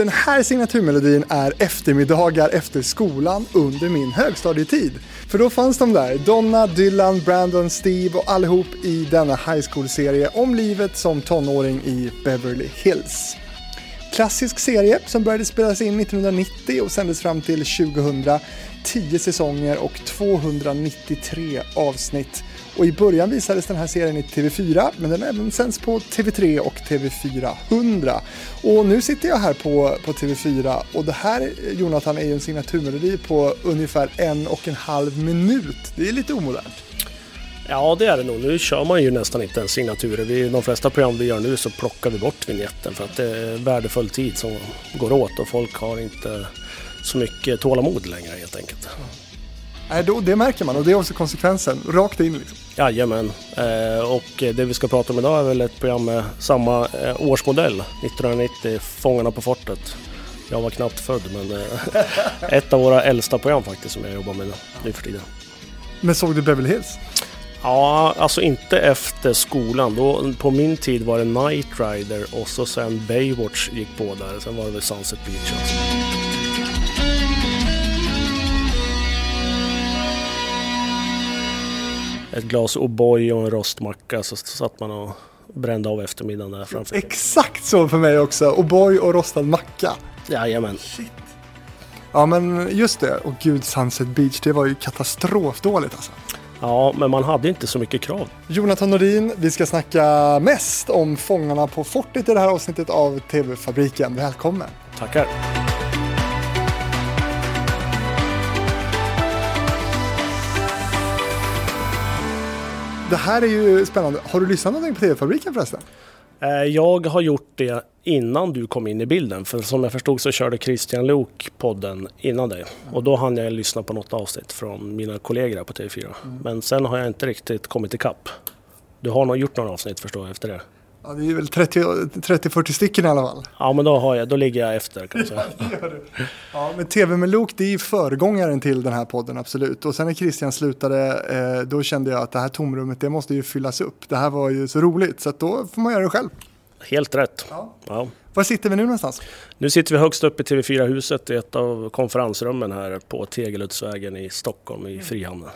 Den här signaturmelodin är eftermiddagar efter skolan under min högstadietid. För då fanns de där, Donna, Dylan, Brandon, Steve och allihop i denna high school-serie om livet som tonåring i Beverly Hills. Klassisk serie som började spelas in 1990 och sändes fram till 2000. 10 säsonger och 293 avsnitt. Och i början visades den här serien i TV4, men den har även sänds på TV3 och TV400. Och nu sitter jag här på, på TV4 och det här, Jonathan, är ju en signaturmelodi på ungefär en och en halv minut. Det är lite omodernt. Ja, det är det nog. Nu kör man ju nästan inte ens signaturer. Vi, de flesta program vi gör nu så plockar vi bort vignetten för att det är värdefull tid som går åt och folk har inte så mycket tålamod längre helt enkelt. Nej, då, det märker man och det är också konsekvensen, rakt in liksom. Jajamän, eh, och det vi ska prata om idag är väl ett program med samma eh, årsmodell, 1990, Fångarna på fortet. Jag var knappt född men eh, ett av våra äldsta program faktiskt som jag jobbar med nu för tiden. Men såg du Beverly Hills? Ja, alltså inte efter skolan. Då, på min tid var det Night Rider och så sen Baywatch gick på där. Sen var det väl Sunset Beach också. Ett glas O'boy och en rostmacka så satt man och brände av eftermiddagen där framför. Exakt så för mig också. O'boy och rostad macka. Jajamän. Shit. Ja men just det, och gud Sunset Beach, det var ju katastrofdåligt alltså. Ja, men man hade inte så mycket krav. Jonathan Nordin, vi ska snacka mest om Fångarna på fortet i det här avsnittet av TV-fabriken. Välkommen! Tackar! Det här är ju spännande. Har du lyssnat någonting på TV-fabriken förresten? Eh, jag har gjort det innan du kom in i bilden. För som jag förstod så körde Christian Luuk podden innan dig. Och då hann jag lyssna på något avsnitt från mina kollegor på TV4. Mm. Men sen har jag inte riktigt kommit ikapp. Du har nog gjort några avsnitt förstår jag efter det. Ja, det är väl 30-40 stycken i alla fall. Ja, men då, har jag, då ligger jag efter kan jag säga. ja. Ja, men TV med Luke, det är föregångaren till den här podden, absolut. Och sen när Christian slutade, eh, då kände jag att det här tomrummet, det måste ju fyllas upp. Det här var ju så roligt, så då får man göra det själv. Helt rätt. Ja. ja. Var sitter vi nu någonstans? Nu sitter vi högst upp i TV4-huset i ett av konferensrummen här på Tegeluddsvägen i Stockholm i Frihamnen.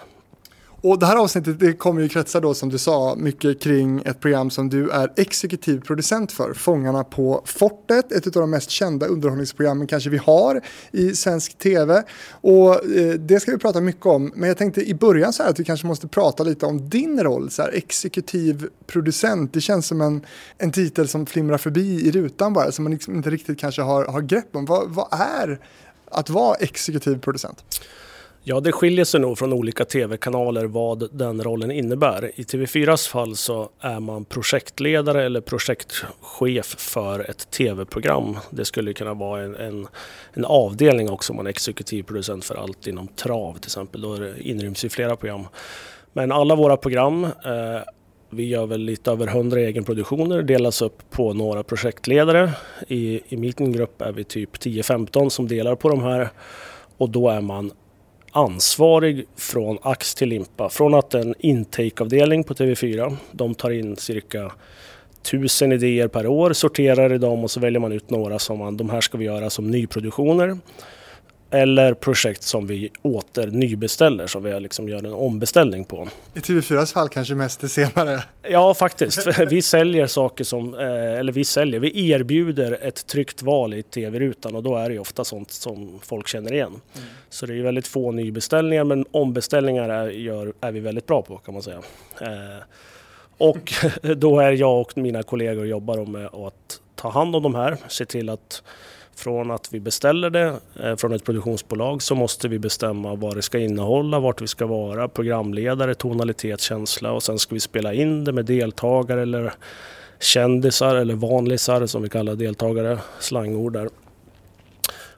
Och det här avsnittet det kommer ju kretsa då som du sa mycket kring ett program som du är exekutiv producent för, Fångarna på fortet, ett av de mest kända underhållningsprogrammen kanske vi har i svensk tv. Och eh, det ska vi prata mycket om, men jag tänkte i början så här att vi kanske måste prata lite om din roll, så här, exekutiv producent. Det känns som en, en titel som flimrar förbi i rutan bara, som man liksom inte riktigt kanske har, har grepp om. Vad, vad är att vara exekutiv producent? Ja, det skiljer sig nog från olika tv-kanaler vad den rollen innebär. I TV4s fall så är man projektledare eller projektchef för ett tv-program. Det skulle kunna vara en, en, en avdelning också om man är exekutiv producent för allt inom trav till exempel. Då inryms ju flera program. Men alla våra program eh, vi gör väl lite över 100 egenproduktioner, delas upp på några projektledare. I, i min grupp är vi typ 10-15 som delar på de här och då är man ansvarig från ax till limpa. Från att en intakeavdelning på TV4, de tar in cirka tusen idéer per år, sorterar i dem och så väljer man ut några som man, de här ska vi göra som nyproduktioner eller projekt som vi åter nybeställer, som vi liksom gör en ombeställning på. I TV4s fall kanske mest det senare? Ja, faktiskt. vi säljer saker som, eh, eller vi säljer, vi erbjuder ett tryckt val i TV-rutan och då är det ofta sånt som folk känner igen. Mm. Så det är väldigt få nybeställningar, men ombeställningar är, gör, är vi väldigt bra på kan man säga. Eh, och då är jag och mina kollegor jobbar med att ta hand om de här, se till att från att vi beställer det eh, från ett produktionsbolag så måste vi bestämma vad det ska innehålla, vart vi ska vara, programledare, tonalitet, känsla och sen ska vi spela in det med deltagare eller kändisar eller vanlisar som vi kallar deltagare, slangord där.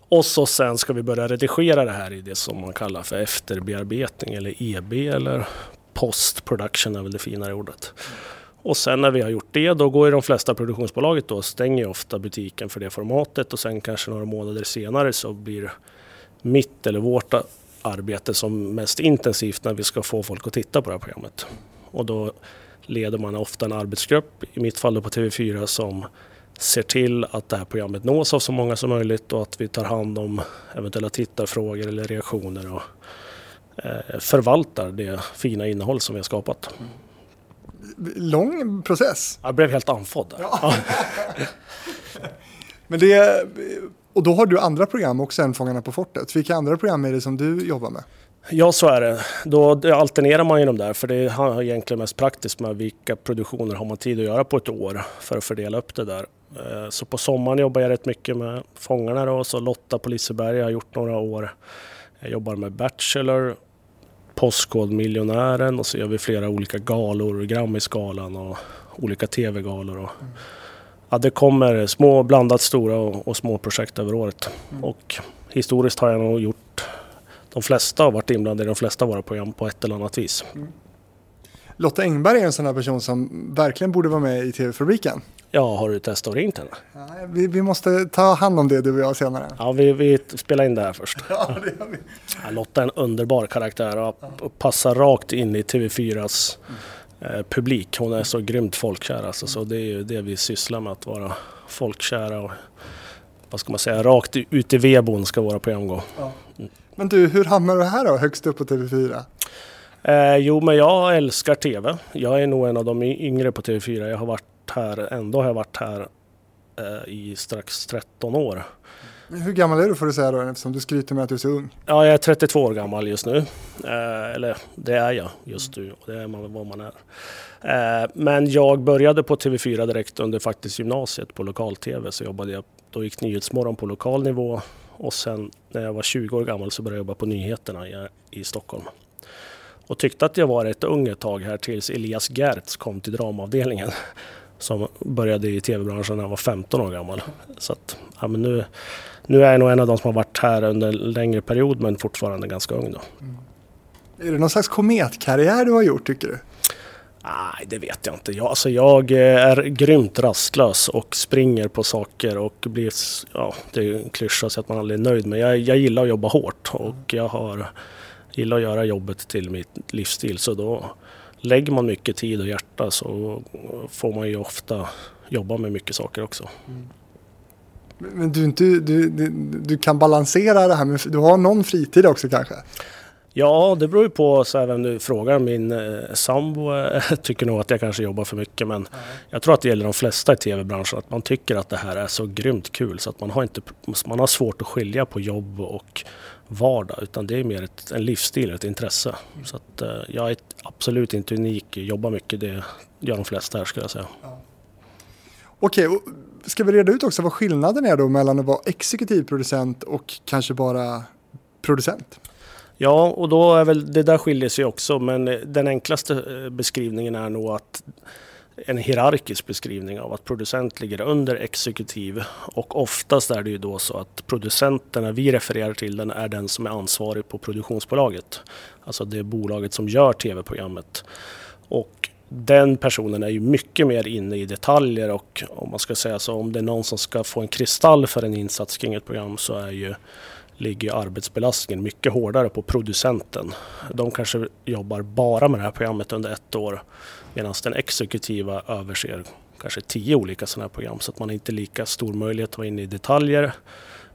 Och så sen ska vi börja redigera det här i det som man kallar för efterbearbetning eller EB eller post production är väl det finare ordet. Och sen när vi har gjort det, då går ju de flesta produktionsbolaget då stänger ofta butiken för det formatet och sen kanske några månader senare så blir mitt eller vårt arbete som mest intensivt när vi ska få folk att titta på det här programmet. Och då leder man ofta en arbetsgrupp, i mitt fall på TV4, som ser till att det här programmet nås av så många som möjligt och att vi tar hand om eventuella tittarfrågor eller reaktioner och eh, förvaltar det fina innehåll som vi har skapat. Lång process. Jag blev helt andfådd där. Ja. Men det, och då har du andra program också än Fångarna på fortet. Vilka andra program är det som du jobbar med? Ja, så är det. Då alternerar man ju de där, för det är egentligen mest praktiskt med vilka produktioner har man tid att göra på ett år för att fördela upp det där. Eh, så på sommaren jobbar jag rätt mycket med Fångarna då, så Lotta på Liseberg har gjort några år. Jag jobbar med Bachelor, Postkodmiljonären och så gör vi flera olika galor, Grammisgalan och olika tv-galor. Och, ja, det kommer små, blandat stora och, och små projekt över året. Mm. Och historiskt har jag nog gjort de flesta har varit inblandade i de flesta av våra program på ett eller annat vis. Mm. Lotta Engberg är en sån här person som verkligen borde vara med i TV-fabriken. Ja, har du testat att ringt henne? Ja, vi, vi, måste ta hand om det du och jag senare. Ja, vi, vi spelar in det här först. Ja, det gör vi. Ja, Lotta är en underbar karaktär och, passar rakt in i TV4s mm. eh, publik. Hon är så grymt folkkär alltså, så det är ju det vi sysslar med, att vara folkkära och vad ska man säga, rakt ut i vedboden ska våra program gå. Ja. Men du, hur hamnar du här då, högst upp på TV4? Eh, jo, men jag älskar TV. Jag är nog en av de yngre på TV4. Jag har varit här, ändå har jag varit här eh, i strax 13 år. Hur gammal är du får du säga då, eftersom du skryter med att du är så ung? Ja, jag är 32 år gammal just nu. Eh, eller det är jag just nu och det är man vad man är. Eh, men jag började på TV4 direkt under faktiskt gymnasiet på lokal-TV så jobbade jag, då gick Nyhetsmorgon på lokal nivå och sen när jag var 20 år gammal så började jag jobba på nyheterna i, i Stockholm. Och tyckte att jag var rätt ung ett tag här tills Elias Gertz kom till dramaavdelningen. Som började i tv-branschen när jag var 15 år gammal. Så att, ja, men nu, nu är jag nog en av de som har varit här under en längre period men fortfarande ganska ung då. Mm. Är det någon slags kometkarriär du har gjort tycker du? Nej, det vet jag inte. Jag, alltså jag eh, är grymt rastlös och springer på saker och blir, ja, det är en klyscha så att man aldrig är nöjd. Men jag, jag gillar att jobba hårt och jag har, gillar att göra jobbet till mitt livsstil. Så då lägger man mycket tid och hjärta så får man ju ofta jobba med mycket saker också. Mm. Men du, du, du, du, kan balansera det här, men du har någon fritid också kanske? Ja, det beror ju på så här, vem du frågar. Min eh, sambo eh, tycker nog att jag kanske jobbar för mycket men mm. jag tror att det gäller de flesta i tv-branschen att man tycker att det här är så grymt kul så att man har, inte, man har svårt att skilja på jobb och vardag utan det är mer ett, en livsstil, ett intresse. Så att, eh, jag är absolut inte unik, jobbar mycket, det gör de flesta här skulle jag säga. Ja. Okej, ska vi reda ut också vad skillnaden är då mellan att vara exekutiv producent och kanske bara producent? Ja, och då är väl det där skiljer sig också, men den enklaste eh, beskrivningen är nog att en hierarkisk beskrivning av att producent ligger under exekutiv och oftast är det ju då så att producenten, vi refererar till den, är den som är ansvarig på produktionsbolaget. Alltså det bolaget som gör tv-programmet. Och den personen är ju mycket mer inne i detaljer och om man ska säga så, om det är någon som ska få en kristall för en insats kring ett program så är ju ligger arbetsbelastningen mycket hårdare på producenten. De kanske jobbar bara med det här programmet under ett år medan den exekutiva överser kanske tio olika sådana här program så att man inte lika stor möjlighet att vara inne i detaljer.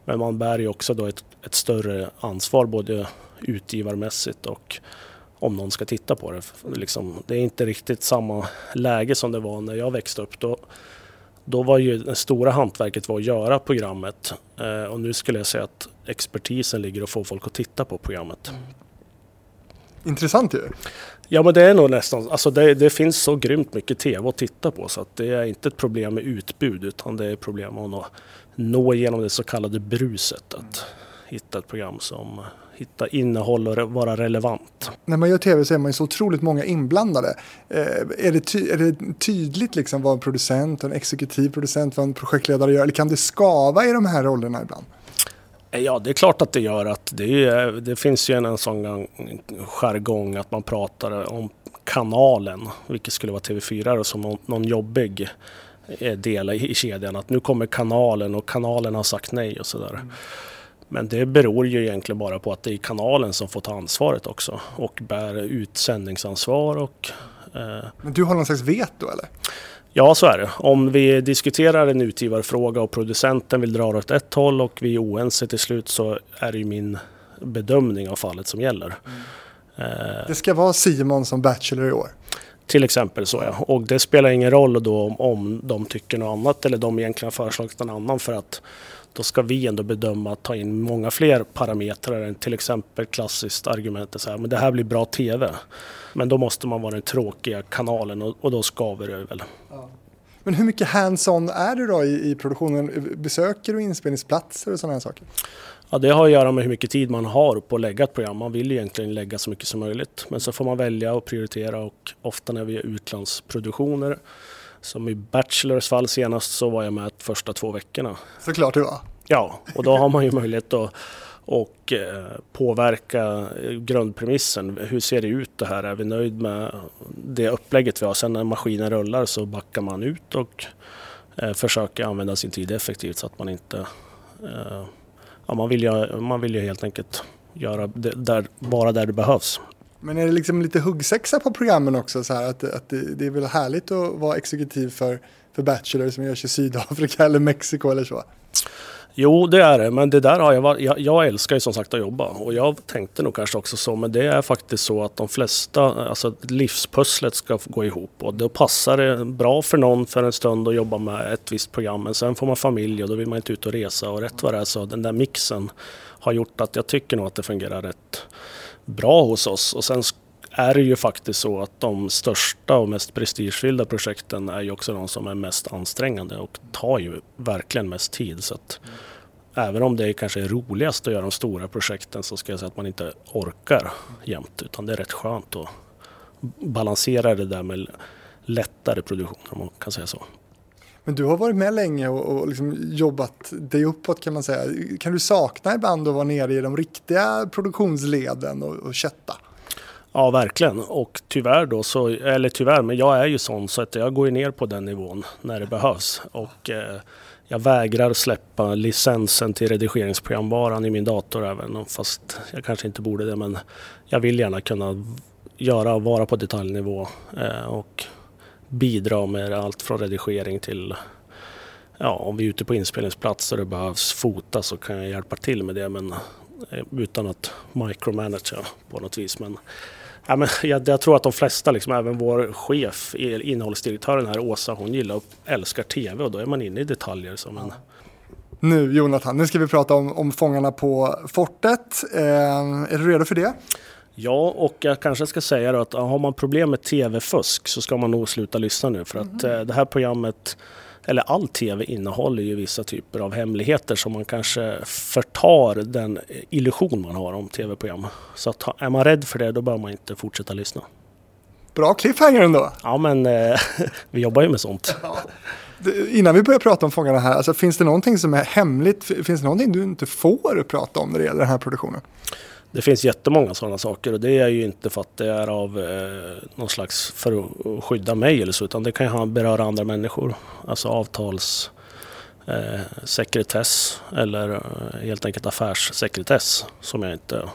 Men man bär ju också då ett, ett större ansvar både utgivarmässigt och om någon ska titta på det. Liksom, det är inte riktigt samma läge som det var när jag växte upp. Då, då var ju det stora hantverket var att göra programmet eh, och nu skulle jag säga att expertisen ligger och få folk att titta på programmet. Intressant ju. Ja men det är nog nästan, alltså det, det, finns så grymt mycket tv att titta på så att det är inte ett problem med utbud utan det är ett problem med att nå, nå igenom det så kallade bruset. Att mm. hitta ett program som hitta innehåll och vara relevant. När man gör tv så är man ju så otroligt många inblandade. Eh, är, det är det tydligt liksom vad en producent, en exekutiv producent, vad en projektledare gör? Eller kan det skava i de här rollerna ibland? Ja, det är klart att det gör att det, är, det finns ju en, en sån jargong att man pratar om kanalen, vilket skulle vara TV4 och som någon, någon jobbig eh, del i kedjan. Att nu kommer kanalen och kanalen har sagt nej och sådär. Mm. Men det beror ju egentligen bara på att det är kanalen som får ta ansvaret också och bär utsändningsansvar och... Eh... Men du har någon slags veto eller? Ja, så är det. Om vi diskuterar en utgivarfråga och producenten vill dra åt ett håll och vi är oense till slut så är det ju min bedömning av fallet som gäller. Mm. Det ska vara Simon som Bachelor i år? Till exempel så ja. Och det spelar ingen roll då om, om de tycker något annat eller de egentligen har föreslagit någon annan för att då ska vi ändå bedöma att ta in många fler parametrar än till exempel klassiskt argumentet så här, men det här blir bra TV. Men då måste man vara den tråkiga kanalen och, och då skaver det väl. Ja. Men hur mycket hands-on är du då i, i, produktionen? Besöker du inspelningsplatser och sådana här saker? Ja, det har att göra med hur mycket tid man har på att lägga ett program. Man vill egentligen lägga så mycket som möjligt. Men så får man välja och prioritera och ofta när vi gör utlandsproduktioner som i Bachelors fall senast så var jag med de första två veckorna. Såklart du var. Ja, och då har man ju möjlighet att och eh, påverka grundpremissen. Hur ser det ut det här? Är vi nöjd med det upplägget vi har? Sen när maskinen rullar så backar man ut och eh, försöker använda sin tid effektivt så att man inte... Eh, ja, man, vill ju, man vill ju helt enkelt göra det där, bara där det behövs. Men är det liksom lite huggsexa på programmen också? Så här, att, att det, det är väl härligt att vara exekutiv för, för Bachelor som görs i Sydafrika eller Mexiko eller så? Jo, det är det, men det där har jag, jag, jag älskar ju som sagt att jobba och jag tänkte nog kanske också så, men det är faktiskt så att de flesta, alltså livspusslet ska gå ihop och då passar det bra för någon för en stund att jobba med ett visst program, men sen får man familj och då vill man inte ut och resa och rätt vad det är så den där mixen har gjort att jag tycker nog att det fungerar rätt bra hos oss och sen är det ju faktiskt så att de största och mest prestigefyllda projekten är ju också de som är mest ansträngande och tar ju verkligen mest tid. Så att även om det kanske är roligast att göra de stora projekten så ska jag säga att man inte orkar jämt utan det är rätt skönt att balansera det där med lättare produktioner om man kan säga så. Men du har varit med länge och, och liksom jobbat dig uppåt kan man säga. Kan du sakna ibland att vara nere i de riktiga produktionsleden och, och kötta? Ja, verkligen. Och tyvärr då, så, eller tyvärr, men jag är ju sån så att jag går ner på den nivån när det behövs. Och eh, jag vägrar släppa licensen till redigeringsprogramvaran i min dator även fast jag kanske inte borde det. Men jag vill gärna kunna göra och vara på detaljnivå eh, och bidra med allt från redigering till Ja, om vi är ute på inspelningsplats och det behövs fota så kan jag hjälpa till med det men eh, utan att micromanagera på något vis. Men Ja, men jag, jag, tror att de flesta, liksom, även vår chef, innehållsdirektören här, Åsa, hon gillar och älskar TV och då är man inne i detaljer. Som en... Nu Jonathan, nu ska vi prata om, om Fångarna på fortet. Eh, är du redo för det? Ja, och jag kanske ska säga att har man problem med TV-fusk så ska man nog sluta lyssna nu för att mm. det här programmet eller all tv innehåller ju vissa typer av hemligheter som man kanske förtar den illusion man har om tv-program. Så att, är man rädd för det då bör man inte fortsätta lyssna. Bra cliffhanger ändå! Ja men eh, vi jobbar ju med sånt. Ja. Innan vi börjar prata om Fångarna här, alltså, finns det någonting som är hemligt? Finns det någonting du inte får prata om när det gäller den här produktionen? Det finns jättemånga sådana saker och det är ju inte för att det är av eh, någon slags för att skydda mig eller så utan det kan ju beröra andra människor. Alltså avtals eh, sekretess eller eh, helt enkelt affärssekretess som jag inte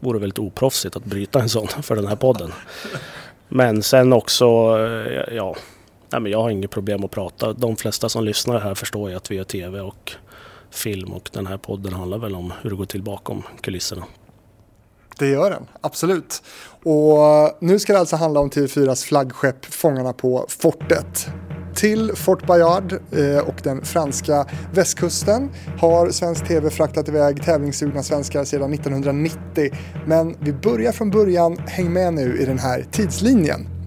vore väldigt oproffsigt att bryta en sån för den här podden. Men sen också, eh, ja, nej men jag har inget problem att prata. De flesta som lyssnar här förstår ju att vi är tv och film och den här podden handlar väl om hur det går till bakom kulisserna. Det gör den, absolut. Och nu ska det alltså handla om TV4s flaggskepp Fångarna på fortet. Till Fort Bayard eh, och den franska västkusten har svensk TV fraktat iväg tävlingssugna svenskar sedan 1990. Men vi börjar från början, häng med nu i den här tidslinjen.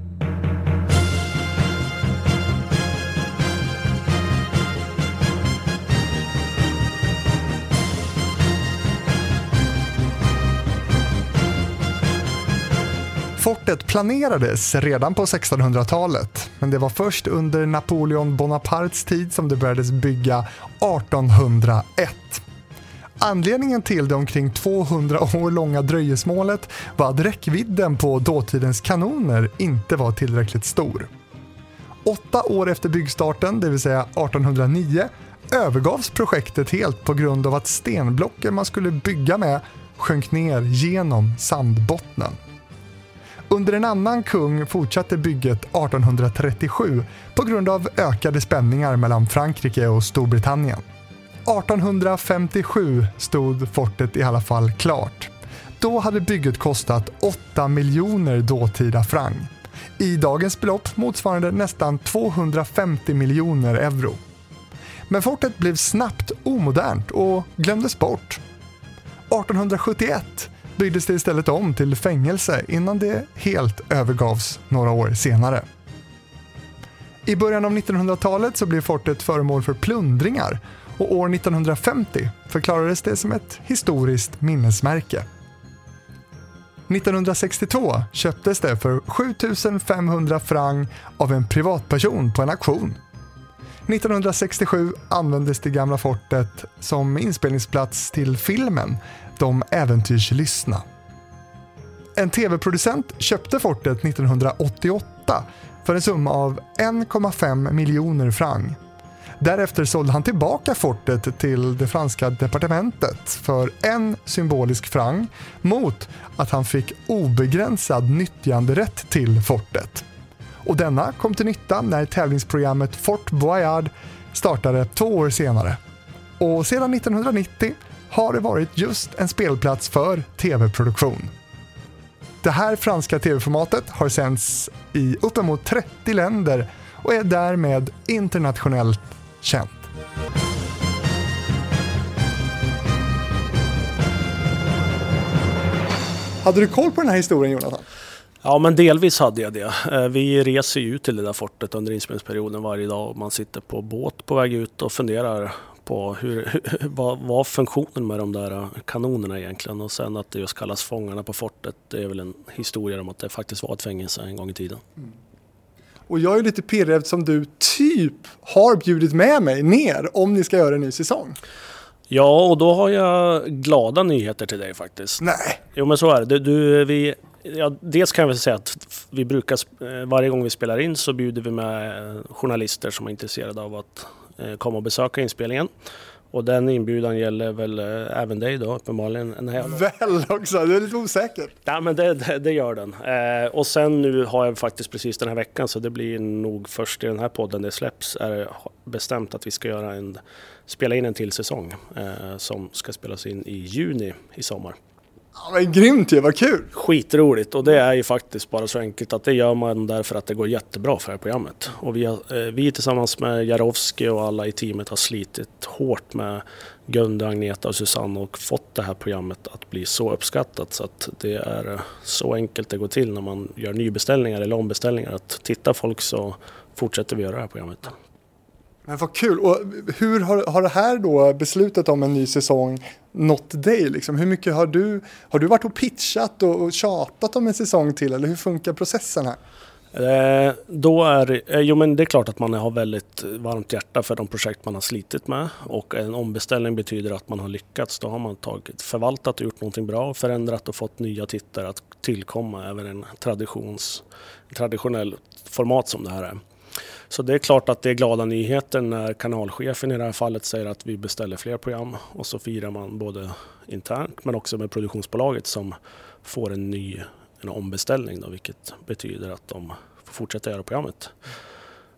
Fortet planerades redan på 1600-talet, men det var först under Napoleon Bonapartes tid som det började bygga 1801. Anledningen till det omkring 200 år långa dröjesmålet var att räckvidden på dåtidens kanoner inte var tillräckligt stor. Åtta år efter byggstarten, det vill säga 1809, övergavs projektet helt på grund av att stenblocken man skulle bygga med sjönk ner genom sandbottnen. Under en annan kung fortsatte bygget 1837 på grund av ökade spänningar mellan Frankrike och Storbritannien. 1857 stod fortet i alla fall klart. Då hade bygget kostat 8 miljoner dåtida franc. I dagens belopp motsvarande nästan 250 miljoner euro. Men fortet blev snabbt omodernt och glömdes bort. 1871 byggdes det istället om till fängelse innan det helt övergavs några år senare. I början av 1900-talet så blev fortet föremål för plundringar och år 1950 förklarades det som ett historiskt minnesmärke. 1962 köptes det för 7500 franc av en privatperson på en auktion. 1967 användes det gamla fortet som inspelningsplats till filmen de äventyrslystna. En tv-producent köpte fortet 1988 för en summa av 1,5 miljoner franc. Därefter sålde han tillbaka fortet till det franska departementet för en symbolisk franc mot att han fick obegränsad nyttjanderätt till fortet. Och denna kom till nytta när tävlingsprogrammet Fort Boyard startade två år senare. Och sedan 1990 har det varit just en spelplats för tv-produktion. Det här franska tv-formatet har sänts i uppemot 30 länder och är därmed internationellt känt. Hade du koll på den här historien Jonathan? Ja, men delvis hade jag det. Eh, vi reser ju ut till det där fortet under inspelningsperioden varje dag och man sitter på båt på väg ut och funderar på hur, vad, vad funktionen med de där kanonerna egentligen och sen att det just kallas Fångarna på fortet. Det är väl en historia om att det faktiskt var ett fängelse en gång i tiden. Mm. Och jag är lite pirrig eftersom du typ har bjudit med mig ner om ni ska göra en ny säsong. Ja, och då har jag glada nyheter till dig faktiskt. Nej! Jo, men så är det. Du, vi, ja, dels kan jag väl säga att vi brukar, eh, varje gång vi spelar in så bjuder vi med eh, journalister som är intresserade av att eh, komma och besöka inspelningen. Och den inbjudan gäller väl eh, även dig då uppenbarligen? Väl också, du är lite osäker. Ja men det, det, det gör den. Eh, och sen nu har jag faktiskt precis den här veckan så det blir nog först i den här podden det släpps är bestämt att vi ska göra en, spela in en till säsong eh, som ska spelas in i juni i sommar. Ja, men grymt ju, vad kul! Skitroligt och det är ju faktiskt bara så enkelt att det gör man därför att det går jättebra för det här programmet. Och vi, har, eh, vi tillsammans med Jarowski och alla i teamet har slitit hårt med Gunde, Agneta och Susanne och fått det här programmet att bli så uppskattat så att det är eh, så enkelt det går till när man gör nybeställningar eller ombeställningar. Att tittar folk så fortsätter vi göra det här programmet. Men vad kul! Och hur har, har det här då, beslutet om en ny säsong, nått dig? Liksom? Hur mycket har du, har du varit och pitchat och, och tjatat om en säsong till eller hur funkar processen här? Eh, då är, eh, jo men det är klart att man har väldigt varmt hjärta för de projekt man har slitit med och en ombeställning betyder att man har lyckats. Då har man tagit, förvaltat och gjort någonting bra, förändrat och fått nya tittare att tillkomma även en traditions, traditionell format som det här är. Så det är klart att det är glada nyheter när kanalchefen i det här fallet säger att vi beställer fler program och så firar man både internt men också med produktionsbolaget som får en ny en ombeställning då, vilket betyder att de får fortsätta göra programmet.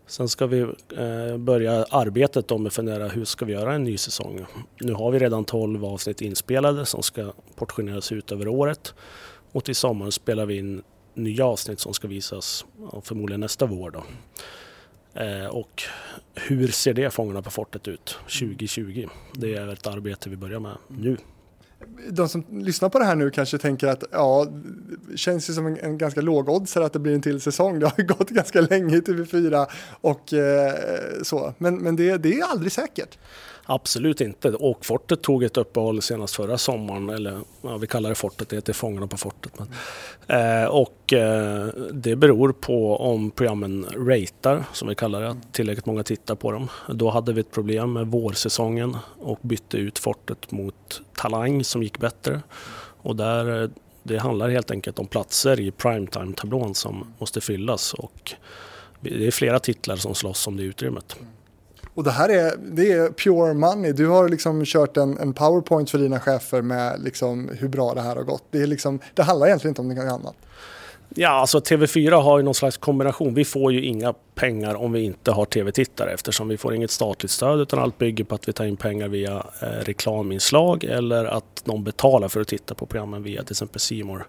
Sen ska vi eh, börja arbetet med att fundera hur ska vi göra en ny säsong. Nu har vi redan 12 avsnitt inspelade som ska portioneras ut över året och till sommaren spelar vi in nya avsnitt som ska visas förmodligen nästa vår. Då. Eh, och hur ser det Fångarna på fortet ut 2020? Det är ett arbete vi börjar med nu. De som lyssnar på det här nu kanske tänker att ja, det känns ju som en, en ganska lågoddsare att det blir en till säsong. Det har ju gått ganska länge i TV4 och eh, så. Men, men det, det är aldrig säkert. Absolut inte. Och fortet tog ett uppehåll senast förra sommaren, eller ja, vi kallar det fortet, det heter Fångarna på fortet. Men, eh, och eh, det beror på om programmen ratear, som vi kallar det, att tillräckligt många tittar på dem. Då hade vi ett problem med vårsäsongen och bytte ut fortet mot Talang som gick bättre. Och där, eh, det handlar helt enkelt om platser i primetime-tablån som måste fyllas och det är flera titlar som slåss om det utrymmet. Och det här är, det är pure money. Du har liksom kört en, en powerpoint för dina chefer med liksom hur bra det här har gått. Det, är liksom, det handlar egentligen inte om något annat. Ja, alltså TV4 har ju någon slags kombination. Vi får ju inga pengar om vi inte har TV-tittare eftersom vi får inget statligt stöd utan allt bygger på att vi tar in pengar via eh, reklaminslag eller att någon betalar för att titta på programmen via till exempel Simor.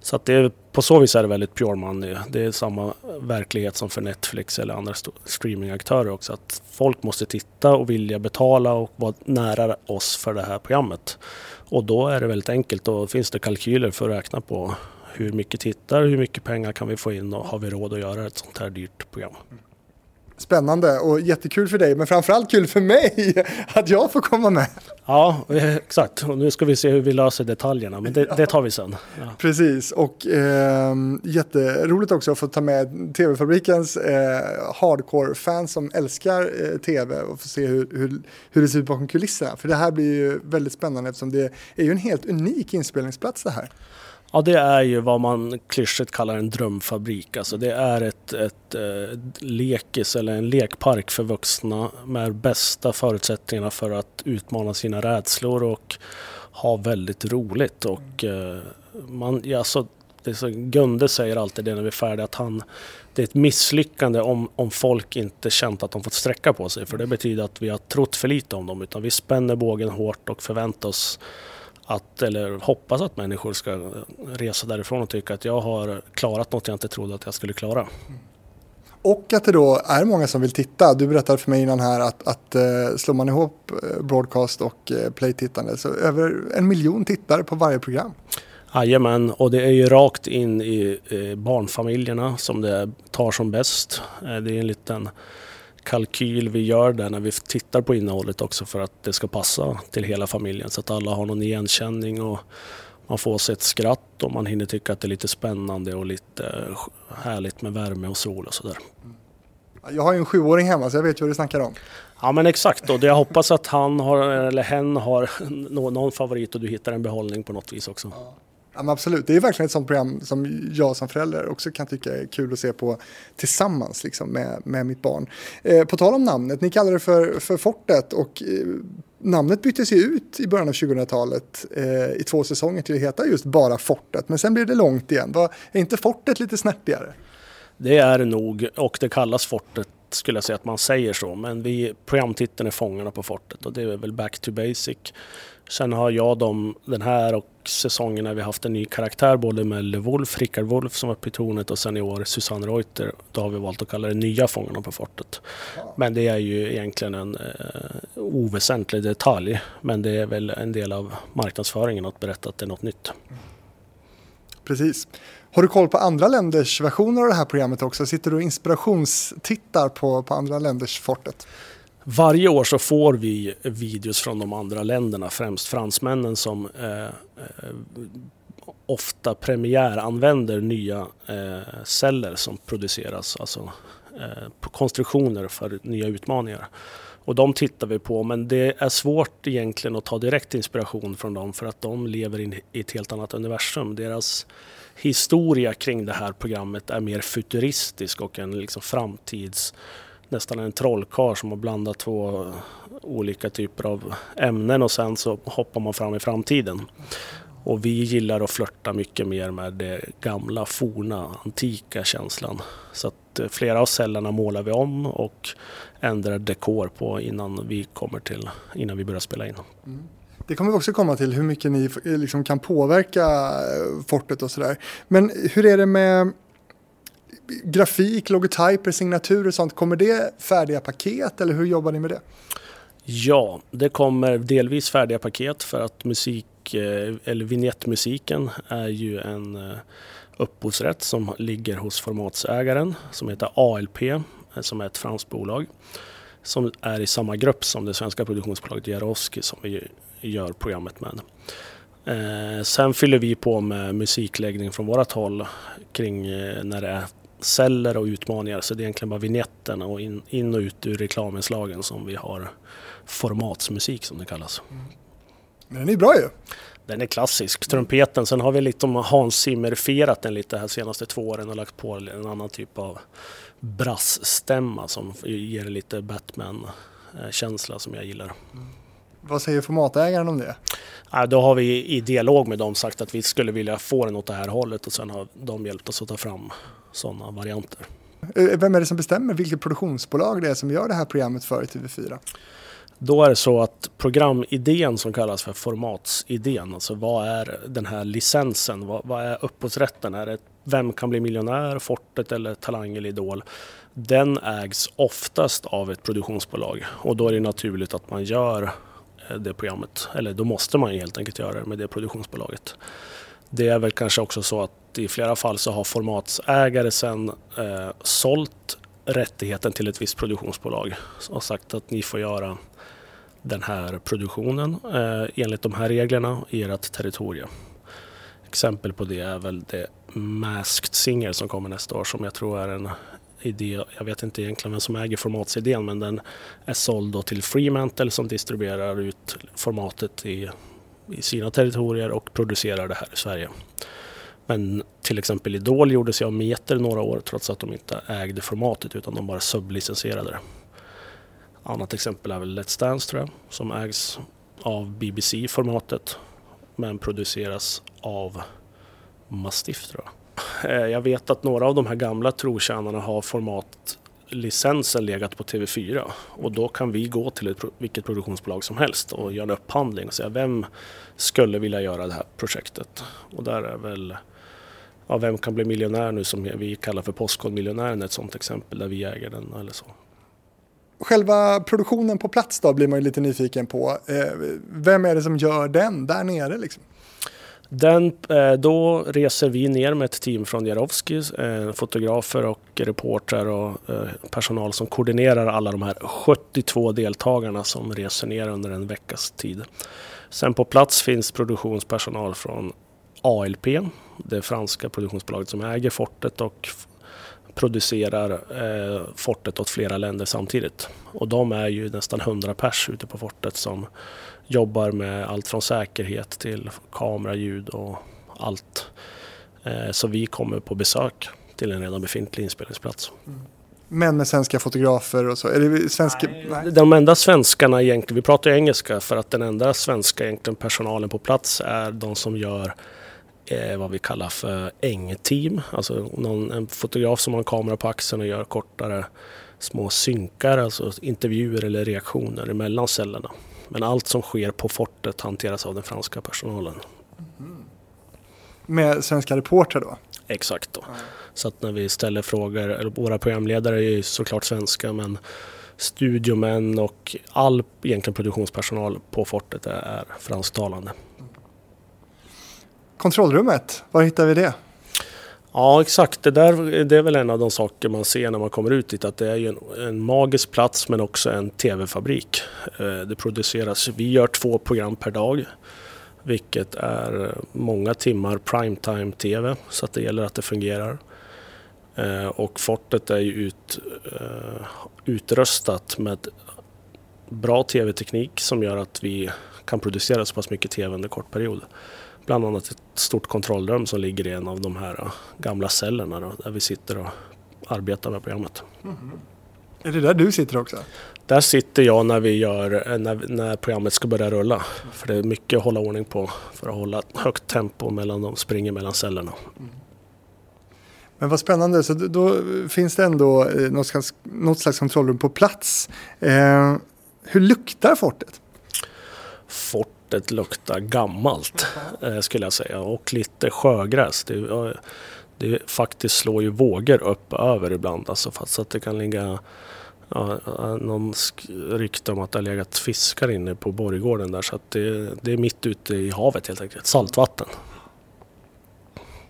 Så att det är, på så vis är det väldigt pure money. Det är samma verklighet som för Netflix eller andra streamingaktörer också. Att folk måste titta och vilja betala och vara nära oss för det här programmet. Och då är det väldigt enkelt. Då finns det kalkyler för att räkna på hur mycket tittar, hur mycket pengar kan vi få in och har vi råd att göra ett sånt här dyrt program. Spännande och jättekul för dig, men framförallt kul för mig att jag får komma med. Ja, exakt. Och nu ska vi se hur vi löser detaljerna, men det, det tar vi sen. Ja. Precis, och eh, jätteroligt också att få ta med TV-fabrikens eh, hardcore-fans som älskar eh, TV och få se hur, hur, hur det ser ut bakom kulisserna. För det här blir ju väldigt spännande eftersom det är ju en helt unik inspelningsplats det här. Ja, det är ju vad man klyschigt kallar en drömfabrik. Alltså det är ett, ett, ett eh, lekis eller en lekpark för vuxna med bästa förutsättningarna för att utmana sina rädslor och ha väldigt roligt. Och, eh, man, ja, så, det så, Gunde säger alltid det när vi är färdiga att han, det är ett misslyckande om, om folk inte känt att de fått sträcka på sig. För det betyder att vi har trott för lite om dem utan vi spänner bågen hårt och förväntar oss att, eller hoppas att människor ska resa därifrån och tycka att jag har klarat något jag inte trodde att jag skulle klara. Och att det då är många som vill titta. Du berättade för mig innan här att, att uh, slår man ihop eh, broadcast och uh, play-tittande så över en miljon tittare på varje program. Jajamän, och det är ju rakt in i barnfamiljerna som det tar som bäst. det är en liten kalkyl vi gör där när vi tittar på innehållet också för att det ska passa till hela familjen så att alla har någon igenkänning och man får sig ett skratt och man hinner tycka att det är lite spännande och lite härligt med värme och sol och sådär. Jag har ju en sjuåring hemma så jag vet ju vad du snackar om. Ja men exakt och jag hoppas att han har, eller hen har någon favorit och du hittar en behållning på något vis också. Ja. Ja, absolut, det är verkligen ett sånt program som jag som förälder också kan tycka är kul att se på tillsammans liksom, med, med mitt barn. Eh, på tal om namnet, ni kallar det för, för Fortet och eh, namnet byttes ju ut i början av 2000-talet eh, i två säsonger till att heta just bara Fortet, men sen blev det långt igen. Var, är inte Fortet lite snärtigare? Det är det nog och det kallas Fortet skulle jag säga att man säger så, men vi, programtiteln är Fångarna på fortet och det är väl back to basic. Sen har jag dem, den här och säsongen när vi haft en ny karaktär både med Wolf, Rickard Wolf som var på tornet och sen i år Susanne Reuter. Då har vi valt att kalla det nya Fångarna på fortet. Men det är ju egentligen en eh, oväsentlig detalj. Men det är väl en del av marknadsföringen att berätta att det är något nytt. Precis. Har du koll på andra länders versioner av det här programmet också? Sitter du och inspirationstittar på, på andra länders Fortet? Varje år så får vi videos från de andra länderna, främst fransmännen som eh, eh, ofta premiäranvänder nya eh, celler som produceras, alltså eh, på konstruktioner för nya utmaningar. Och de tittar vi på men det är svårt egentligen att ta direkt inspiration från dem för att de lever in i ett helt annat universum. Deras historia kring det här programmet är mer futuristisk och en liksom framtids nästan en trollkarl som har blandat två olika typer av ämnen och sen så hoppar man fram i framtiden. Och vi gillar att flörta mycket mer med det gamla, forna, antika känslan. Så att eh, flera av cellerna målar vi om och ändrar dekor på innan vi kommer till, innan vi börjar spela in. Mm. Det kommer vi också komma till, hur mycket ni eh, liksom kan påverka eh, fortet och sådär. Men hur är det med grafik, logotyper, signaturer och sånt, kommer det färdiga paket eller hur jobbar ni med det? Ja, det kommer delvis färdiga paket för att musik, eh, eller vignettmusiken är ju en eh, upphovsrätt som ligger hos formatsägaren som heter ALP, eh, som är ett franskt bolag som är i samma grupp som det svenska produktionsbolaget Jaroski som vi gör programmet med. sen fyller vi på med musikläggning från vårat håll kring när det är celler och utmaningar. Så det är egentligen bara vignetten och in, in och ut ur reklaminslagen som vi har formatsmusik som det kallas. Mm. Men den är bra ju. Den är klassisk. Trumpeten, sen har vi lite om Hans Zimmer-ferat den lite här senaste två åren och lagt på en annan typ av brassstämma som ger lite Batman-känsla som jag gillar. Mm. Vad säger formatägaren om det? Ja, då har vi i dialog med dem sagt att vi skulle vilja få den åt det här hållet och sen har de hjälpt oss att ta fram sådana varianter. Eh, Vem är det som bestämmer vilket produktionsbolag det är som gör det här programmet för TV4? Då är det så att programidén som kallas för formatsidén, alltså vad är den här licensen, vad, vad är upphovsrätten? Är det Vem kan bli miljonär, Fortet eller Talang eller Idol? Den ägs oftast av ett produktionsbolag och då är det naturligt att man gör eh, det programmet, eller då måste man helt enkelt göra det med det produktionsbolaget. Det är väl kanske också så att i flera fall så har formatsägare sen eh, sålt rättigheten till ett visst produktionsbolag och sagt att ni får göra den här produktionen eh, enligt de här reglerna i ert territorium. Exempel på det är väl det Masked Singer som kommer nästa år som jag tror är en idé. Jag vet inte egentligen vem som äger formatsidén men den är såld då till Fremantle som distribuerar ut formatet i, i sina territorier och producerar det här i Sverige. Men till exempel Idol gjordes ju av Meter några år trots att de inte ägde formatet utan de bara sublicensierade det. Annat exempel är väl Let's Dance tror jag som ägs av BBC-formatet men produceras av Mastiff tror jag. Eh, jag vet att några av de här gamla trotjänarna har format licensen legat på TV4 och då kan vi gå till ett, vilket produktionsbolag som helst och göra en upphandling och säga vem skulle vilja göra det här projektet? Och där är väl Ja, vem kan bli miljonär nu som vi kallar för Postkodmiljonären ett sånt exempel där vi äger den eller så. Själva produktionen på plats då blir man ju lite nyfiken på. Eh, vem är det som gör den där nere liksom? Den, eh, då reser vi ner med ett team från Jarovski, eh, fotografer och reportrar och eh, personal som koordinerar alla de här 72 deltagarna som reser ner under en veckas tid. Sen på plats finns produktionspersonal från ALP, det franska produktionsbolaget som äger fortet och producerar fortet åt flera länder samtidigt. Och de är ju nästan 100 pers ute på fortet som jobbar med allt från säkerhet till kamera, ljud och allt. Eh, Så vi kommer på besök till en redan befintlig inspelningsplats. Men med svenska fotografer och så. Är det svenska? Nej. De enda svenskarna egentligen, vi pratar ju engelska för att den enda svenska egentligen personalen på plats är de som gör eh, vad vi kallar för ängteam. Alltså någon, en fotograf som har en kamera på axeln och gör kortare små synkar, alltså intervjuer eller reaktioner emellan cellerna. Men allt som sker på fortet hanteras av den franska personalen. Med svenska reportrar då? Exakt då. Så att när vi ställer frågor, eller våra programledare är ju såklart svenska men studiomän och all egentligen produktionspersonal på fortet är fransktalande. Kontrollrummet, var hittar vi det? Ja exakt, det där det är väl en av de saker man ser när man kommer ut dit att det är ju en, en magisk plats men också en tv-fabrik. Eh, det produceras, vi gör två program per dag vilket är eh, många timmar primetime-tv så att det gäller att det fungerar. Eh, och fortet är ju ut, utrustat med bra tv-teknik som gör att vi kan producera så pass mycket tv under kort period. Bland annat ett stort kontrollrum som ligger i en av de här eh, gamla cellerna då, där vi sitter och arbetar med programmet. Är det där du sitter också? Där sitter jag när, vi gör, eh, när, när programmet ska börja rulla. För det är mycket att hålla ordning på för att hålla ett högt tempo mellan de springer mellan cellerna. Men vad spännande, så då, finns det ändå eh, något slags, något slags kontrollrum på plats. Eh, hur luktar fortet? Fortet luktar gammalt eh, skulle jag säga och lite sjögräs. Det, det faktiskt slår ju vågor upp över ibland alltså så att det kan ligga ja, någon rykte om att det har legat fiskar inne på borggården där så att det, det är mitt ute i havet helt enkelt, saltvatten.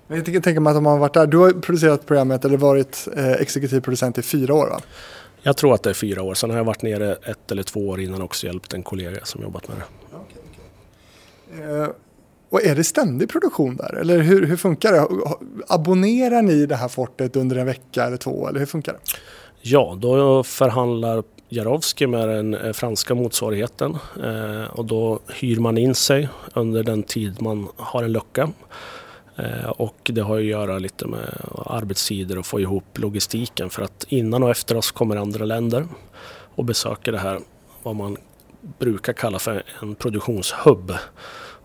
Jag tänker mig att om man har varit där, du har producerat programmet eller varit eh, exekutiv producent i fyra år va? Jag tror att det är fyra år, sen har jag varit nere ett eller två år innan också hjälpt en kollega som jobbat med det. Eh, och är det ständig produktion där? Eller hur, hur funkar det? Abonnerar ni det här fortet under en vecka eller två? Eller hur funkar det? Ja, då förhandlar Jarovski med den eh, franska motsvarigheten eh, och då hyr man in sig under den tid man har en lucka. Och det har att göra lite med arbetstider och få ihop logistiken för att innan och efter oss kommer andra länder och besöker det här vad man brukar kalla för en produktionshubb.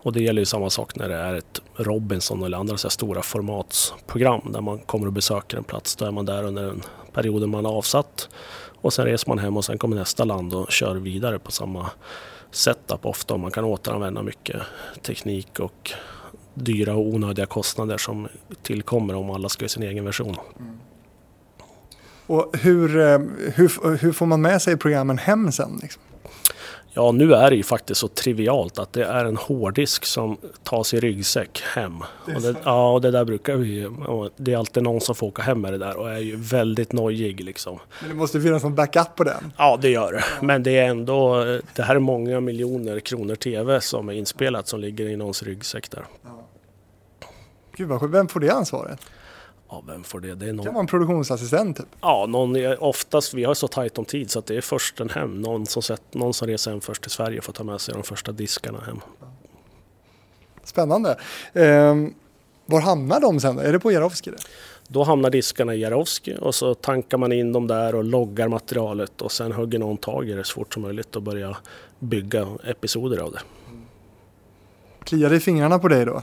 Och det gäller ju samma sak när det är ett Robinson eller andra så stora formatsprogram där man kommer och besöker en plats. Då är man där under den perioden man har avsatt och sen reser man hem och sen kommer nästa land och kör vidare på samma setup ofta. Och man kan återanvända mycket teknik och dyra och onödiga kostnader som tillkommer om alla ska i sin egen version. Mm. Och hur, eh, hur, hur får man med sig programmen hem sen? Liksom? Ja, nu är det ju faktiskt så trivialt att det är en hårddisk som tas i ryggsäck hem. Det och det, ja, och det där brukar vi Det är alltid någon som får åka hem med det där och är ju väldigt nojig liksom. Men det måste finnas någon backup på den? Ja, det gör det. Men det är ändå, det här är många miljoner kronor TV som är inspelat som ligger i någons ryggsäck där. Ja. Gud vad Vem får det ansvaret? Ja, vem får det? Det är någon... kan vara en produktionsassistent typ? Ja, någon, oftast, vi har så tajt om tid så att det är försten hem. Någon som, sett, någon som reser hem först till Sverige får ta med sig de första diskarna hem. Spännande. Eh, var hamnar de sen? Är det på Jarowski? Då hamnar diskarna i Jarowski och så tankar man in dem där och loggar materialet och sen hugger någon tag i det så fort som möjligt och börjar bygga episoder av det. Kliar det i fingrarna på dig då?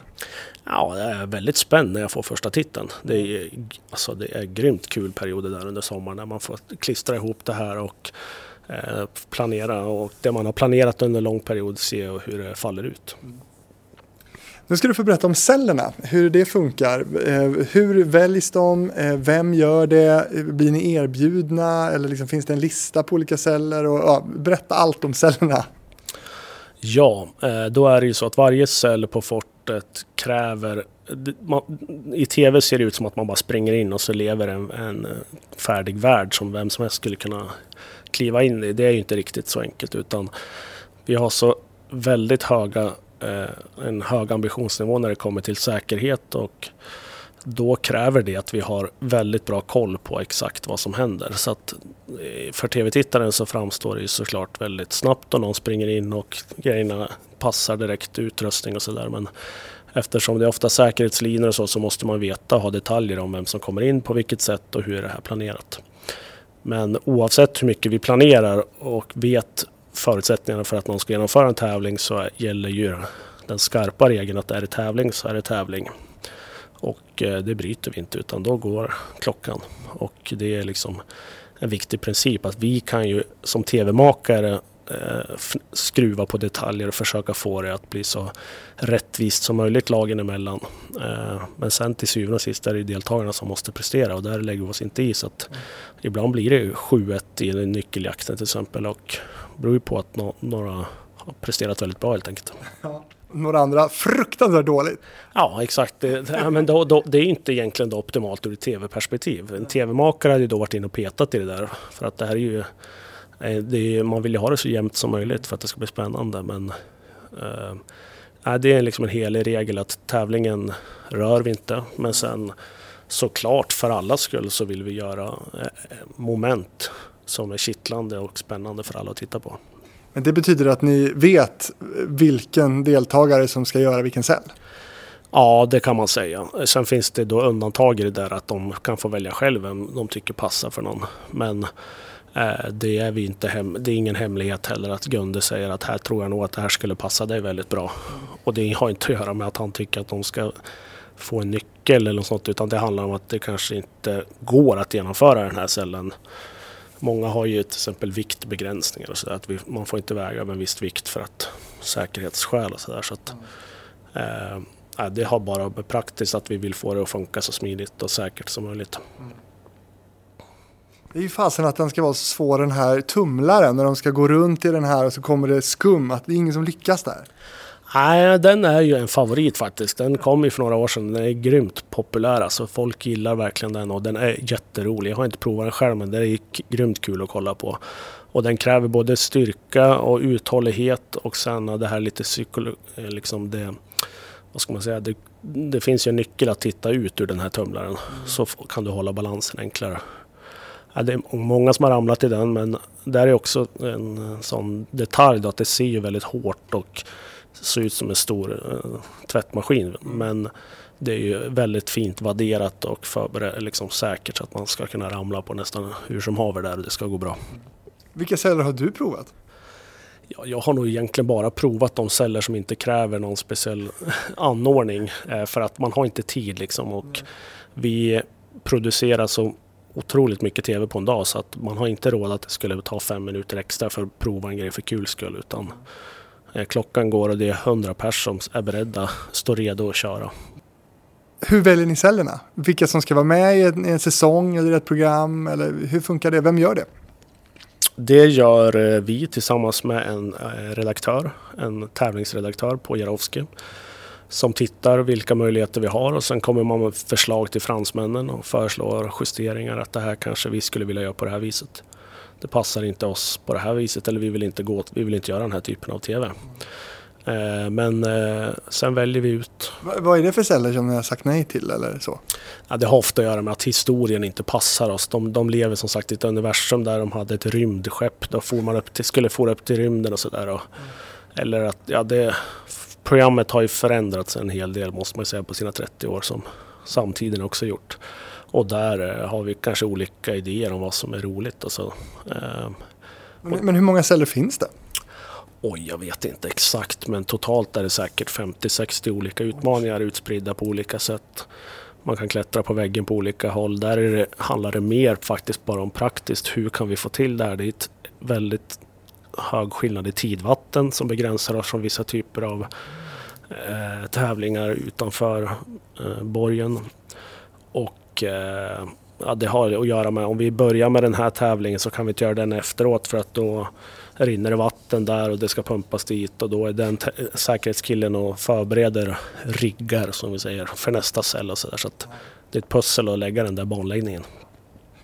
Ja, det är väldigt spänd när jag får första titeln. Det är, alltså, det är grymt kul perioder där under sommaren när man får klistra ihop det här och eh, planera och det man har planerat under en lång period se hur det faller ut. Nu ska du få berätta om cellerna, hur det funkar. Eh, hur väljs de? Eh, vem gör det? Blir ni erbjudna? Eller liksom, finns det en lista på olika celler? Och, ja, berätta allt om cellerna. Ja, eh, då är det ju så att varje cell på fortet kräver... I tv ser det ut som att man bara springer in och så lever en, en eh, färdig värld som vem som helst skulle kunna kliva in i. Det är ju inte riktigt så enkelt utan vi har så väldigt höga, eh, en hög ambitionsnivå när det kommer till säkerhet och då kräver det att vi har väldigt bra koll på exakt vad som händer. Så att eh, för tv-tittaren så framstår det ju såklart väldigt snabbt och någon springer in och grejerna passar direkt, utrustning och sådär. Men eftersom det är ofta säkerhetslinjer och så, så måste man veta och ha detaljer om vem som kommer in, på vilket sätt och hur är det här planerat. Men oavsett hur mycket vi planerar och vet förutsättningarna för att någon ska genomföra en tävling så gäller ju den skarpa regeln att är det tävling så är det tävling. Och eh, det bryter vi inte utan då går klockan. Och det är liksom en viktig princip att vi kan ju som tv-makare skruva på detaljer och försöka få det att bli så rättvist som möjligt lagen emellan. Eh, men sen till syvende och sist är det deltagarna som måste prestera och där lägger vi oss inte i. Så att ibland blir det 7-1 i nyckeljakten till exempel och det beror ju på att några har presterat väldigt bra helt enkelt några andra fruktansvärt dåligt. Ja, exakt. Det, ja, men då, då, det är inte egentligen då optimalt ur ett tv-perspektiv. En tv-makare hade ju då varit inne och petat i det där. För att det här är ju... Eh, är, man vill ju ha det så jämnt som möjligt för att det ska bli spännande. Men äh, det är liksom en helig regel att tävlingen rör vi inte. Men sen såklart för alla skull så vill vi göra eh, moment som är kittlande och spännande för alla att titta på. Men det betyder att ni vet vilken deltagare som ska göra vilken cell? Ja, det kan man säga. Sen finns det då undantag i det där att de kan få välja själv vem de tycker passar för någon. Men eh, Eh, det, är vi inte hem, det är ingen hemlighet heller att Gunde säger att här tror jag nog att det här skulle passa dig väldigt bra. Och det har inte att göra med att han tycker att de ska få en nyckel eller något sånt utan det handlar om att det kanske inte går att genomföra den här cellen Många har ju till exempel viktbegränsningar och så där, att vi, man får inte väga med en viss vikt för att säkerhetsskäl och sådär. Så att, eh, det har bara med praktiskt att vi vill få det att funka så smidigt och säkert som möjligt. Mm. Det är ju fasen att den ska vara så svår den här tumlaren när de ska gå runt i den här och så kommer det skum, att det är ingen som lyckas där. Nej, den är ju en favorit faktiskt. Den kom ju för några år sedan. Den är grymt populär. Alltså, folk gillar verkligen den och den är jätterolig. Jag har inte provat den själv men det är grymt kul att kolla på. Och den kräver både styrka och uthållighet och sen det här lite psykologi... Liksom det, vad ska man säga? Det, det, finns ju en nyckel att titta ut ur den här tumlaren. Mm. Så kan du hålla balansen enklare. Ja, det är många som har ramlat i den men där är också en sån detalj då att det ser ju väldigt hårt och ser ut som en stor uh, tvättmaskin. Men det är ju väldigt fint vadderat och förberett, liksom säkert så att man ska kunna ramla på nästan hur som haver där och det ska gå bra. Vilka celler har du provat? Ja, jag har nog egentligen bara provat de celler som inte kräver någon speciell anordning eh, för att man har inte tid liksom och vi producerar så otroligt mycket tv på en dag så att man har inte råd att det skulle ta fem minuter extra för att prova en grej för kul skull utan eh, klockan går och det är hundra personer som är beredda, står redo att köra. Hur väljer ni cellerna? Vilka som ska vara med i en, en säsong eller ett program? Eller hur funkar det? Vem gör det? Det gör eh, vi tillsammans med en eh, redaktör, en tävlingsredaktör på Jarowski som tittar vilka möjligheter vi har och sen kommer man med förslag till fransmännen och föreslår justeringar att det här kanske vi skulle vilja göra på det här viset. Det passar inte oss på det här viset eller vi vill inte, gå, vi vill inte göra den här typen av TV. Eh, men sen väljer vi ut. Vad är det för celler som ni har sagt nej till eller så? Ja, det har ofta att göra med att historien inte passar oss. De, de lever som sagt i ett universum där de hade ett rymdskepp. Då for man upp till, skulle få upp till rymden och sådär. Mm. Eller att ja, det, programmet har ju förändrats en hel del måste man säga på sina 30 år som samtiden också gjort. Och där eh, har vi kanske olika idéer om vad som är roligt. Alltså, men, men hur många celler finns det? Oj, jag vet inte exakt men totalt är det säkert 50-60 olika utmaningar utspridda på olika sätt. Man kan klättra på väggen på olika håll. Där det, handlar det mer faktiskt bara om praktiskt. Hur kan vi få till det här? Det är ett väldigt hög skillnad i tidvatten som begränsar oss från vissa typer av eh, tävlingar utanför eh, borgen. Och eh, ja, det har att göra med om vi börjar med den här tävlingen så kan vi inte göra den efteråt för att då rinner det vatten där och det ska pumpas dit och då är den säkerhetskillen och förbereder riggar som vi säger för nästa cell och sådär. Så, att det är ett pussel att lägga den där banläggningen.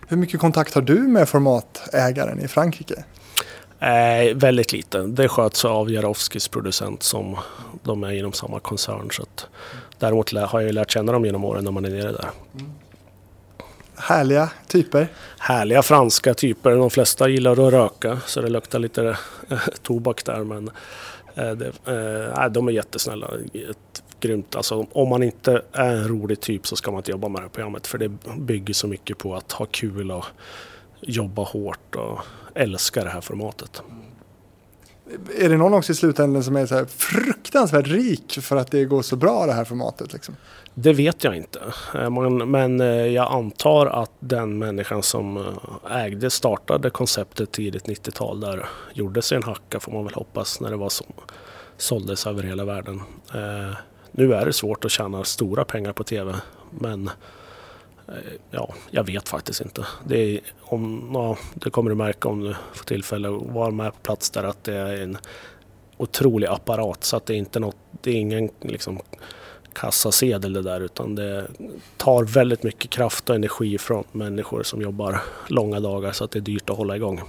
Hur mycket kontakt har du med formatägaren i Frankrike? Eh, väldigt liten. Det sköts av Jarowskis producent som de är inom samma koncern. Så att, däremot har jag lärt känna dem genom åren när man är nere där. Mm. Härliga typer? Härliga franska typer. De flesta gillar att röka så det luktar lite äh, tobak där. Men äh, det, äh, de är jättesnälla. Ett, grymt. Alltså, om man inte är en rolig typ så ska man inte jobba med det här programmet. För det bygger så mycket på att ha kul och jobba hårt och älska det här formatet. Är det någon också i slutändan som är så här fruktansvärt rik för att det går så bra det här formatet? Liksom? Det vet jag inte. Eh, men eh, jag antar att den människan som eh, ägde, startade konceptet tidigt 90-tal där gjorde sig en hacka får man väl hoppas när det var som såldes över hela världen. Nu är det svårt att tjäna stora pengar på TV men Eh, ja, jag vet faktiskt inte. Det, är, om, ja, det kommer du märka om du får tillfälle att vara med på plats där att det är en otrolig apparat så att det är inte något, det är ingen liksom kassasedel det där utan det tar väldigt mycket kraft och energi från människor som jobbar långa dagar så att det är dyrt att hålla igång.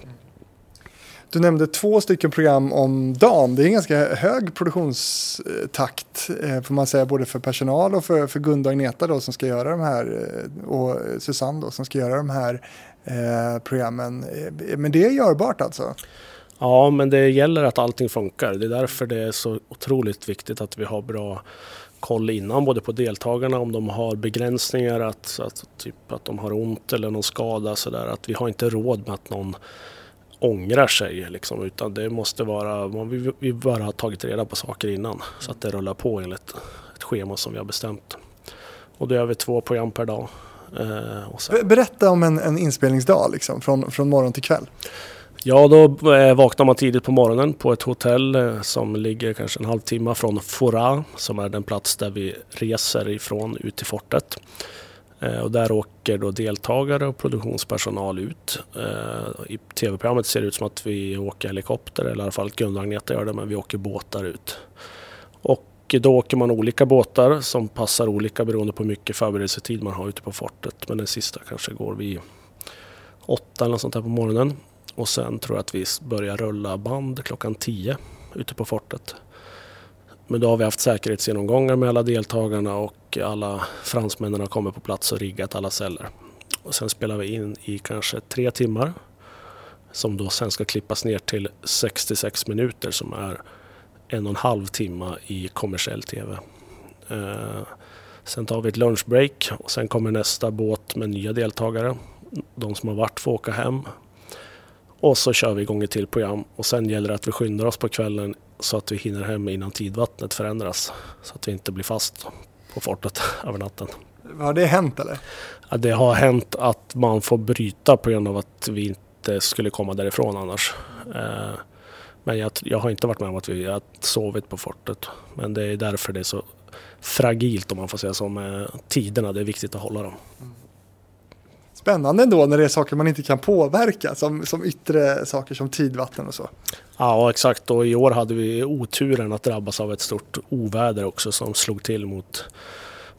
Du nämnde två stycken program om dagen. Det är en ganska hög produktionstakt eh, får man säga både för personal och för, för Gunda och Agneta då, som ska göra de här eh, och Susanne då, som ska göra de här eh, programmen. Eh, men det är görbart alltså? Ja, men det gäller att allting funkar. Det är därför det är så otroligt viktigt att vi har bra koll innan både på deltagarna om de har begränsningar, att, att, typ att de har ont eller någon skada sådär. Att vi har inte råd med att någon ångrar sig liksom, utan det måste vara, vi, vi bara har tagit reda på saker innan så att det rullar på enligt ett schema som vi har bestämt. Och då gör vi två program per dag. Eh, Berätta om en, en inspelningsdag liksom, från, från morgon till kväll. Ja, då eh, vaknar man tidigt på morgonen på ett hotell eh, som ligger kanske en halvtimme från Fora som är den plats där vi reser ifrån ut till fortet. Eh, och där åker då deltagare och produktionspersonal ut. Eh, I tv-programmet ser det ut som att vi åker helikopter, eller i alla fall Gunnar och Agneta gör det, men vi åker båtar ut. Och då åker man olika båtar som passar olika beroende på hur mycket förberedelsetid man har ute på fortet. Men den sista kanske går vid åtta eller något sånt där på morgonen. Och sen tror jag att vi börjar rulla band klockan tio ute på fortet. Men då har vi haft säkerhetsgenomgångar med alla deltagarna och alla fransmännen har kommit på plats och riggat alla celler. Och sen spelar vi in i kanske tre timmar som då sen ska klippas ner till 66 minuter som är en och en halv timme i kommersiell TV. Eh, sen tar vi ett lunchbreak och sen kommer nästa båt med nya deltagare. De som har varit får åka hem Och så kör vi igång ett till program och sen gäller det att vi skyndar oss på kvällen så att vi hinner hem innan tidvattnet förändras. Så att vi inte blir fast på fortet över natten. Har det hänt eller? Ja, det har hänt att man får bryta på grund av att vi inte skulle komma därifrån annars. Eh, men jag, jag, har inte varit med om att vi har sovit på fortet. Men det är därför det är så fragilt om man får säga så med tiderna. Det är viktigt att hålla dem. Spännande ändå när det är saker man inte kan påverka som, som yttre saker som tidvatten och så. Ja exakt och i år hade vi oturen att drabbas av ett stort oväder också som slog till mot,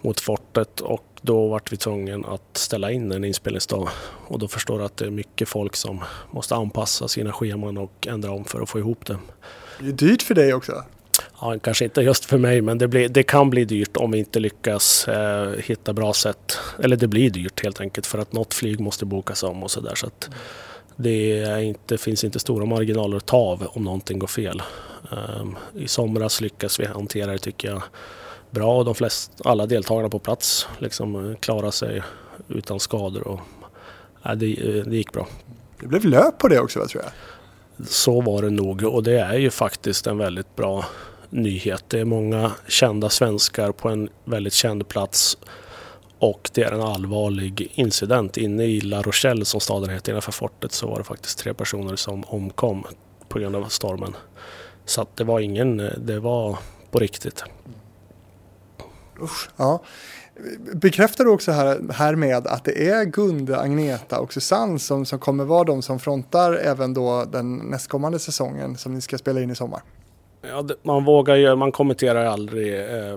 mot fortet och då vart vi tvungna att ställa in en inspelningsdag. Och då förstår du att det är mycket folk som måste anpassa sina scheman och ändra om för att få ihop det. Det är dyrt för dig också. Ja, kanske inte just för mig, men det, blir, det kan bli dyrt om vi inte lyckas eh, hitta bra sätt. Eller det blir dyrt helt enkelt för att något flyg måste bokas om och sådär. Så att det inte, finns inte stora marginaler att ta av om någonting går fel. Um, I somras lyckas vi hantera det tycker jag bra och de flesta, alla deltagarna på plats liksom klarade sig utan skador. Och, ja, det, det gick bra. Det blev löp på det också tror jag. Så var det nog och det är ju faktiskt en väldigt bra nyhet. Det är många kända svenskar på en väldigt känd plats och det är en allvarlig incident. Inne i La Rochelle som staden heter innanför fortet så var det faktiskt tre personer som omkom på grund av stormen. Så det var ingen, det var på riktigt. Usch, ja. Bekräftar du också här, här att det är Gunde, Agneta och Susanne som, som kommer vara de som frontar även då den nästkommande säsongen som ni ska spela in i sommar? Ja, man vågar ju, man kommenterar aldrig eh,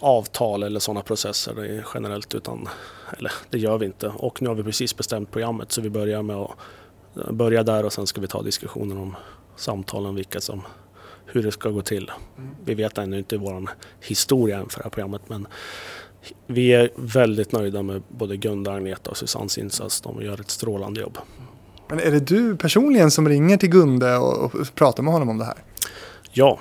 avtal eller sådana processer generellt utan, eller det gör vi inte. Och nu har vi precis bestämt programmet så vi börjar med att börja där och sen ska vi ta diskussionen om samtalen, vilka som, hur det ska gå till. Vi vet ännu inte vår historia för det här programmet men vi är väldigt nöjda med både Gunda, Agneta och Susannes insats. De gör ett strålande jobb. Men är det du personligen som ringer till Gunde och, och pratar med honom om det här? Ja,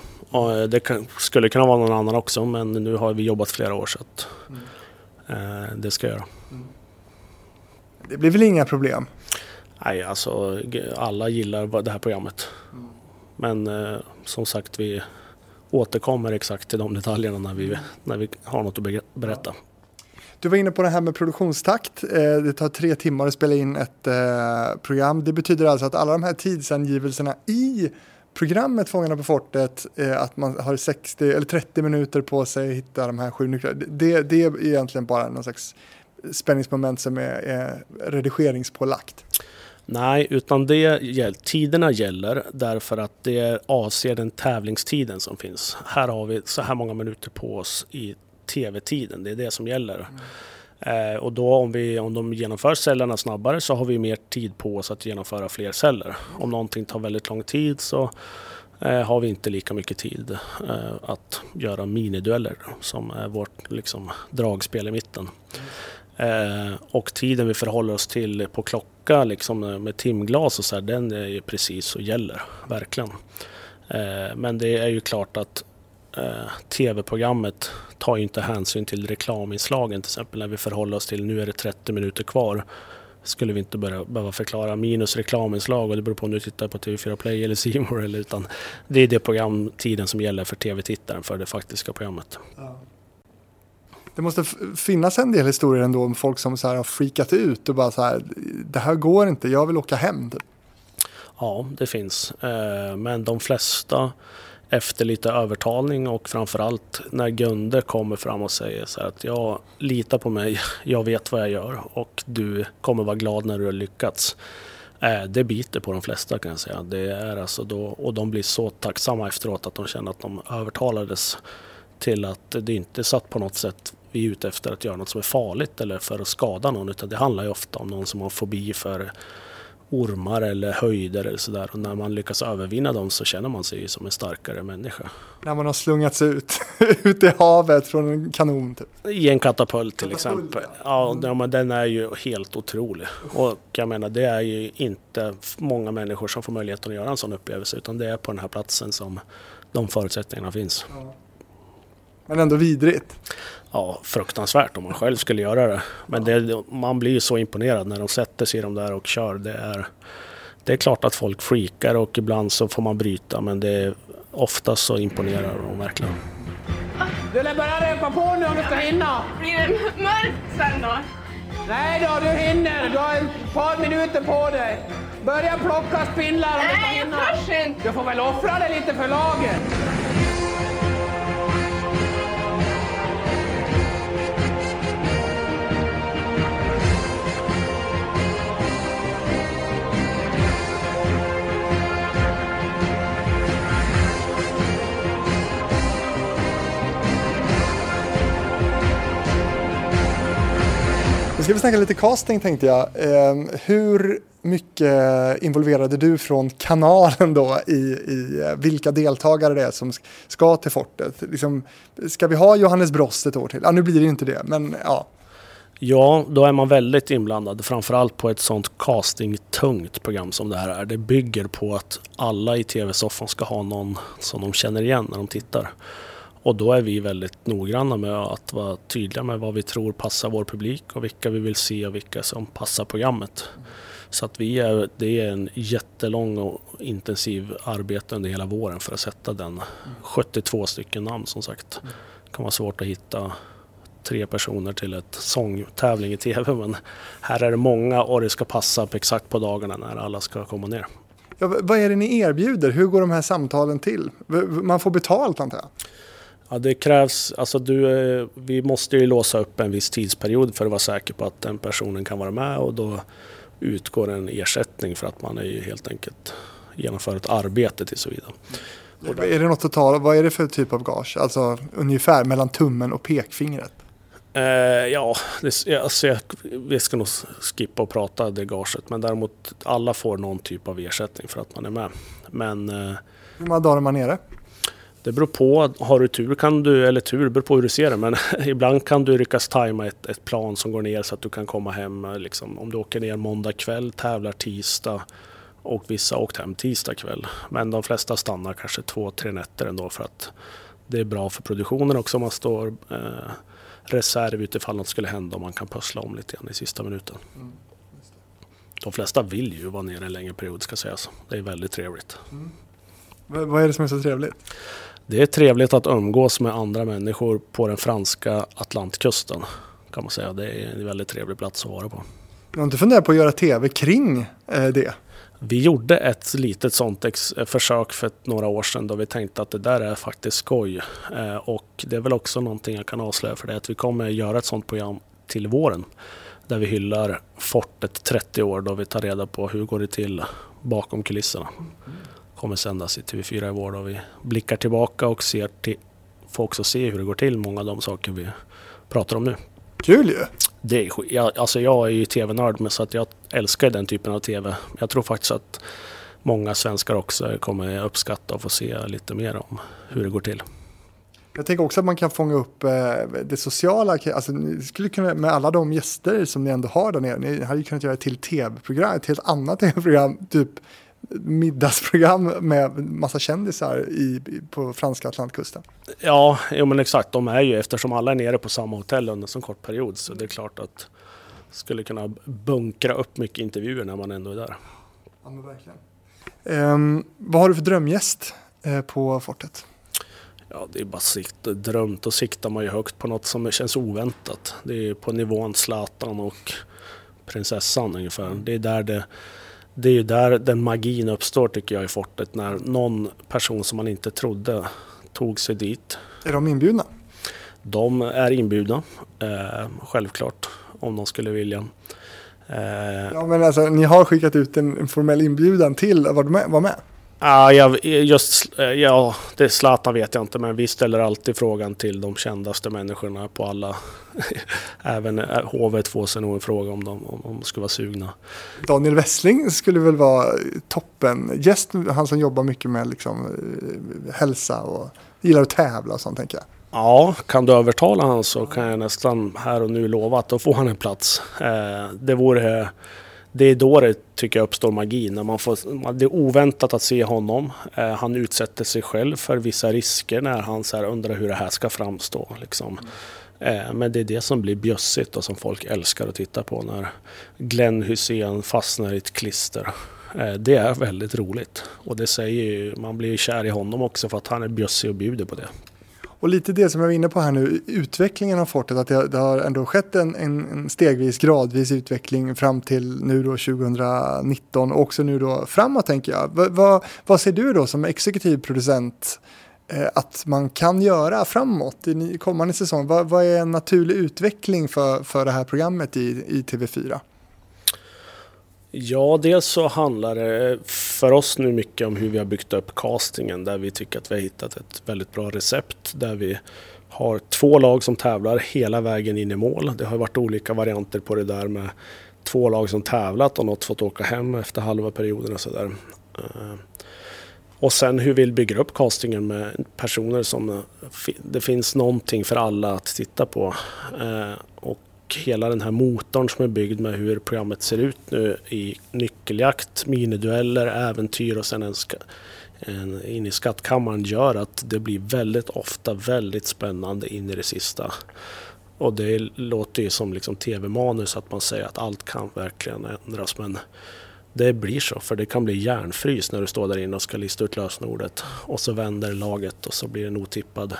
det kan, skulle kunna vara någon annan också men nu har vi jobbat flera år så att mm. eh, det ska jag göra. Mm. Det blir väl inga problem? Nej, alltså alla gillar det här programmet. Mm. Men eh, som sagt, vi återkommer exakt till de detaljerna när vi, när vi har något att berätta. Du var inne på det här med produktionstakt. Eh, det tar tre timmar att spela in ett eh, program. Det betyder alltså att alla de här tidsangivelserna i programmet Fångarna på fortet, eh, att man har 60 eller 30 minuter på sig att hitta de här sju nycklarna. Det, det är egentligen bara någon slags spänningsmoment som är, är redigeringspålagt. Nej, utan det, tiderna gäller därför att det avser den tävlingstiden som finns. Här har vi så här många minuter på oss i tv-tiden, det är det som gäller. Mm. Eh, och då om, vi, om de genomför cellerna snabbare så har vi mer tid på oss att genomföra fler celler. Om någonting tar väldigt lång tid så eh, har vi inte lika mycket tid eh, att göra minidueller som är vårt liksom, dragspel i mitten. Eh, och tiden vi förhåller oss till på klocka liksom, med timglas och så här, den är ju precis och gäller verkligen. Eh, men det är ju klart att eh, tv-programmet tar ju inte hänsyn till reklaminslagen till exempel när vi förhåller oss till nu är det 30 minuter kvar skulle vi inte börja, behöva förklara minus reklaminslag och det beror på om du tittar på TV4 Play eller C eller utan det är det programtiden som gäller för tv-tittaren för det faktiska programmet. Ja. Det måste finnas en del historier ändå om folk som så här har freakat ut och bara så här det här går inte, jag vill åka hem. Typ. Ja, det finns. Eh, men de flesta efter lite övertalning och framförallt när Gunde kommer fram och säger så att jag litar på mig, jag vet vad jag gör och du kommer vara glad när du har lyckats. Eh, det biter på de flesta kan jag säga. Det är alltså då, och de blir så tacksamma efteråt att de känner att de övertalades till att det inte satt på något sätt vi är ute efter att göra något som är farligt eller för att skada någon utan det handlar ju ofta om någon som har fobi för ormar eller höjder eller sådär. Och när man lyckas övervinna dem så känner man sig som en starkare människa. När man har slungats ut, ut i havet från en kanon? Typ. I en katapult till katapult, exempel. Ja, mm. ja men den är ju helt otrolig. Och jag menar det är ju inte många människor som får möjligheten att göra en sån upplevelse utan det är på den här platsen som de förutsättningarna finns. Ja. Men ändå vidrigt ja, fruktansvärt om man själv skulle göra det. Men det, man blir ju så imponerad när de sätter sig i de där och kör. Det är, det är klart att folk freakar och ibland så får man bryta men det är, oftast så imponerar de verkligen. Du lär bara repa på nu om du ska hinna. Blir det mörkt sen då? Nej då, du hinner. Du har ett par minuter på dig. Börja plocka spindlar om du ska Nej, jag hinna. törs inte. Du får väl offra dig lite för laget. Nu ska vi snacka lite casting tänkte jag. Eh, hur mycket involverade du från kanalen då i, i eh, vilka deltagare det är som ska till fortet? Liksom, ska vi ha Johannes Brost ett år till? Ja, nu blir det ju inte det, men ja. Ja, då är man väldigt inblandad. Framförallt på ett sånt castingtungt program som det här är. Det bygger på att alla i tv-soffan ska ha någon som de känner igen när de tittar. Och då är vi väldigt noggranna med att vara tydliga med vad vi tror passar vår publik och vilka vi vill se och vilka som passar programmet. Så att vi är, det är en jättelång och intensiv arbete under hela våren för att sätta den. 72 stycken namn som sagt. Det kan vara svårt att hitta tre personer till ett sångtävling i tv men här är det många och det ska passa på exakt på dagarna när alla ska komma ner. ja. Vad är det ni erbjuder? Hur går de här samtalen till? Man får betalt antar jag? Ja, det krävs, alltså du, eh, vi måste ju låsa upp en viss tidsperiod för att vara säker på att den personen kan vara med och då utgår en ersättning för att man är ju helt enkelt genomför ett arbete till så vidare. Är det något total? Vad är det för typ av gage? Alltså ungefär mellan tummen och pekfingret? Eh, ja, det, alltså jag, vi ska nog skippa och prata det gaget men däremot alla får någon typ av ersättning för att man är med. Men eh, Hur många dagar är man nere? Det beror på, har du tur kan du, eller tur, beror på hur du ser det, men ibland kan du lyckas tajma ett, ett plan som går ner så att du kan komma hem, liksom, om du åker ner måndag kväll, tävlar tisdag och vissa har åkt hem tisdag kväll. Men de flesta stannar kanske två, tre nätter ändå för att det är bra för produktionen också om man står eh, reserv utifall något skulle hända och man kan pussla om lite grann i sista minuten. De flesta vill ju vara nere en längre period ska sägas. Det är väldigt trevligt. V- vad är det som är så trevligt? Det är trevligt att umgås med andra människor på den franska Atlantkusten. Kan man säga. Det är en väldigt trevlig plats att vara på. Du har inte funderat på att göra tv kring eh, det? Vi gjorde ett litet sånt ex- försök för några år sedan då vi tänkte att det där är faktiskt skoj. Eh, och det är väl också någonting jag kan avslöja för det att vi kommer göra ett sånt program till våren. Där vi hyllar fortet 30 år då vi tar reda på hur går det till bakom kulisserna. Kommer sändas i TV4 i vår då vi blickar tillbaka och ser till, får också se hur det går till många av de saker vi pratar om nu. Kul ju! Det är, jag, alltså jag är ju tv-nörd så att jag älskar den typen av tv. Jag tror faktiskt att många svenskar också kommer uppskatta och få se lite mer om hur det går till. Jag tänker också att man kan fånga upp eh, det sociala. Alltså, ni skulle kunna, med alla de gäster som ni ändå har där nere, ni hade ju kunnat göra ett till tv-program, ett helt annat tv-program, typ middagsprogram med massa kändisar i, på franska Atlantkusten. Ja, jo, men exakt. De är ju, eftersom alla är nere på samma hotell under en så kort period så det är klart att skulle kunna bunkra upp mycket intervjuer när man ändå är där. Ja, men verkligen. Ehm, vad har du för drömgäst eh, på fortet? Ja, det är bara sikt, drömt. Då siktar man ju högt på något som känns oväntat. Det är på nivån Zlatan och prinsessan ungefär. Det är där det, det är ju där den magin uppstår tycker jag i fortet. När någon person som man inte trodde tog sig dit. Är de inbjudna? De är inbjudna, eh, självklart, om de skulle vilja. Eh, Ja, men alltså, ni har skickat ut en, en formell inbjudan till att vara med. Vara med. Ja, jag, just, eh, ja, det Zlatan vet jag inte, men vi ställer alltid frågan till de kändaste människorna på alla. Även eh, hovet får sig nog en fråga om de, om de skulle vara sugna. Daniel Wessling skulle väl vara toppen gäst, han som jobbar mycket med liksom, eh, hälsa och gillar att tävla och sånt tänker jag. Ja, kan du övertala han så kan jag nästan här och nu lova att då får han en plats. Eh, det vore... Det är då det tycker jag uppstår magi. När man får, det är oväntat att se honom. Eh, han utsätter sig själv för vissa risker när han så här undrar hur det här ska framstå. Liksom. Eh, men det är det som blir bjössigt och som folk älskar att titta på. När Glenn Hussein fastnar i ett klister. Eh, det är väldigt roligt. Och det säger ju, man blir kär i honom också för att han är bjössig och bjuder på det. Och lite det som jag var inne på här nu, utvecklingen av fortet, att det, det har ändå skett en, en, en, stegvis, gradvis utveckling fram till nu då 2019 och också nu då framåt tänker jag. Va, vad, vad ser du då som exekutiv producent eh, att man kan göra framåt i kommande säsong? Vad, va är en naturlig utveckling för, för det här programmet i, i TV4? Ja, dels så handlar det för oss nu mycket om hur vi har byggt upp castingen där vi tycker att vi har hittat ett väldigt bra recept där vi har två lag som tävlar hela vägen in i mål. Det har varit olika varianter på det där med två lag som tävlat och något fått åka hem efter halva perioden och sådär. Eh, och sen hur vi bygger upp castingen med personer som eh, det finns någonting för alla att titta på. Eh, och och hela den här motorn som är byggd med hur programmet ser ut nu i nyckeljakt, minidueller, äventyr och sen en, en in i skattkammaren gör att det blir väldigt ofta väldigt spännande in i det sista. Och det låter ju som liksom tv-manus att man säger att allt kan verkligen ändras men det blir så för det kan bli järnfrys när du står där inne och ska lista ut lösenordet och så vänder laget och så blir det en otippad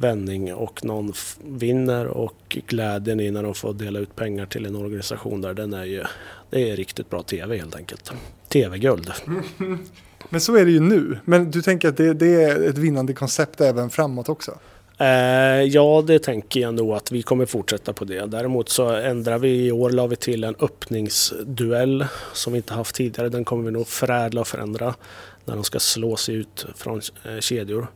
vändning och någon vinner och glädjen i när de får dela ut pengar till en organisation där den är ju, det är riktigt bra tv helt enkelt. Tv-guld. Men så är det ju nu. Men du tänker att det, det är ett vinnande koncept även framåt också? Eh, ja, det tänker jag nog att vi kommer fortsätta på det. Däremot så ändrar vi i år, la vi till en öppningsduell som vi inte haft tidigare. Den kommer vi nog förädla och förändra när de ska slå sig ut från eh, kedjor.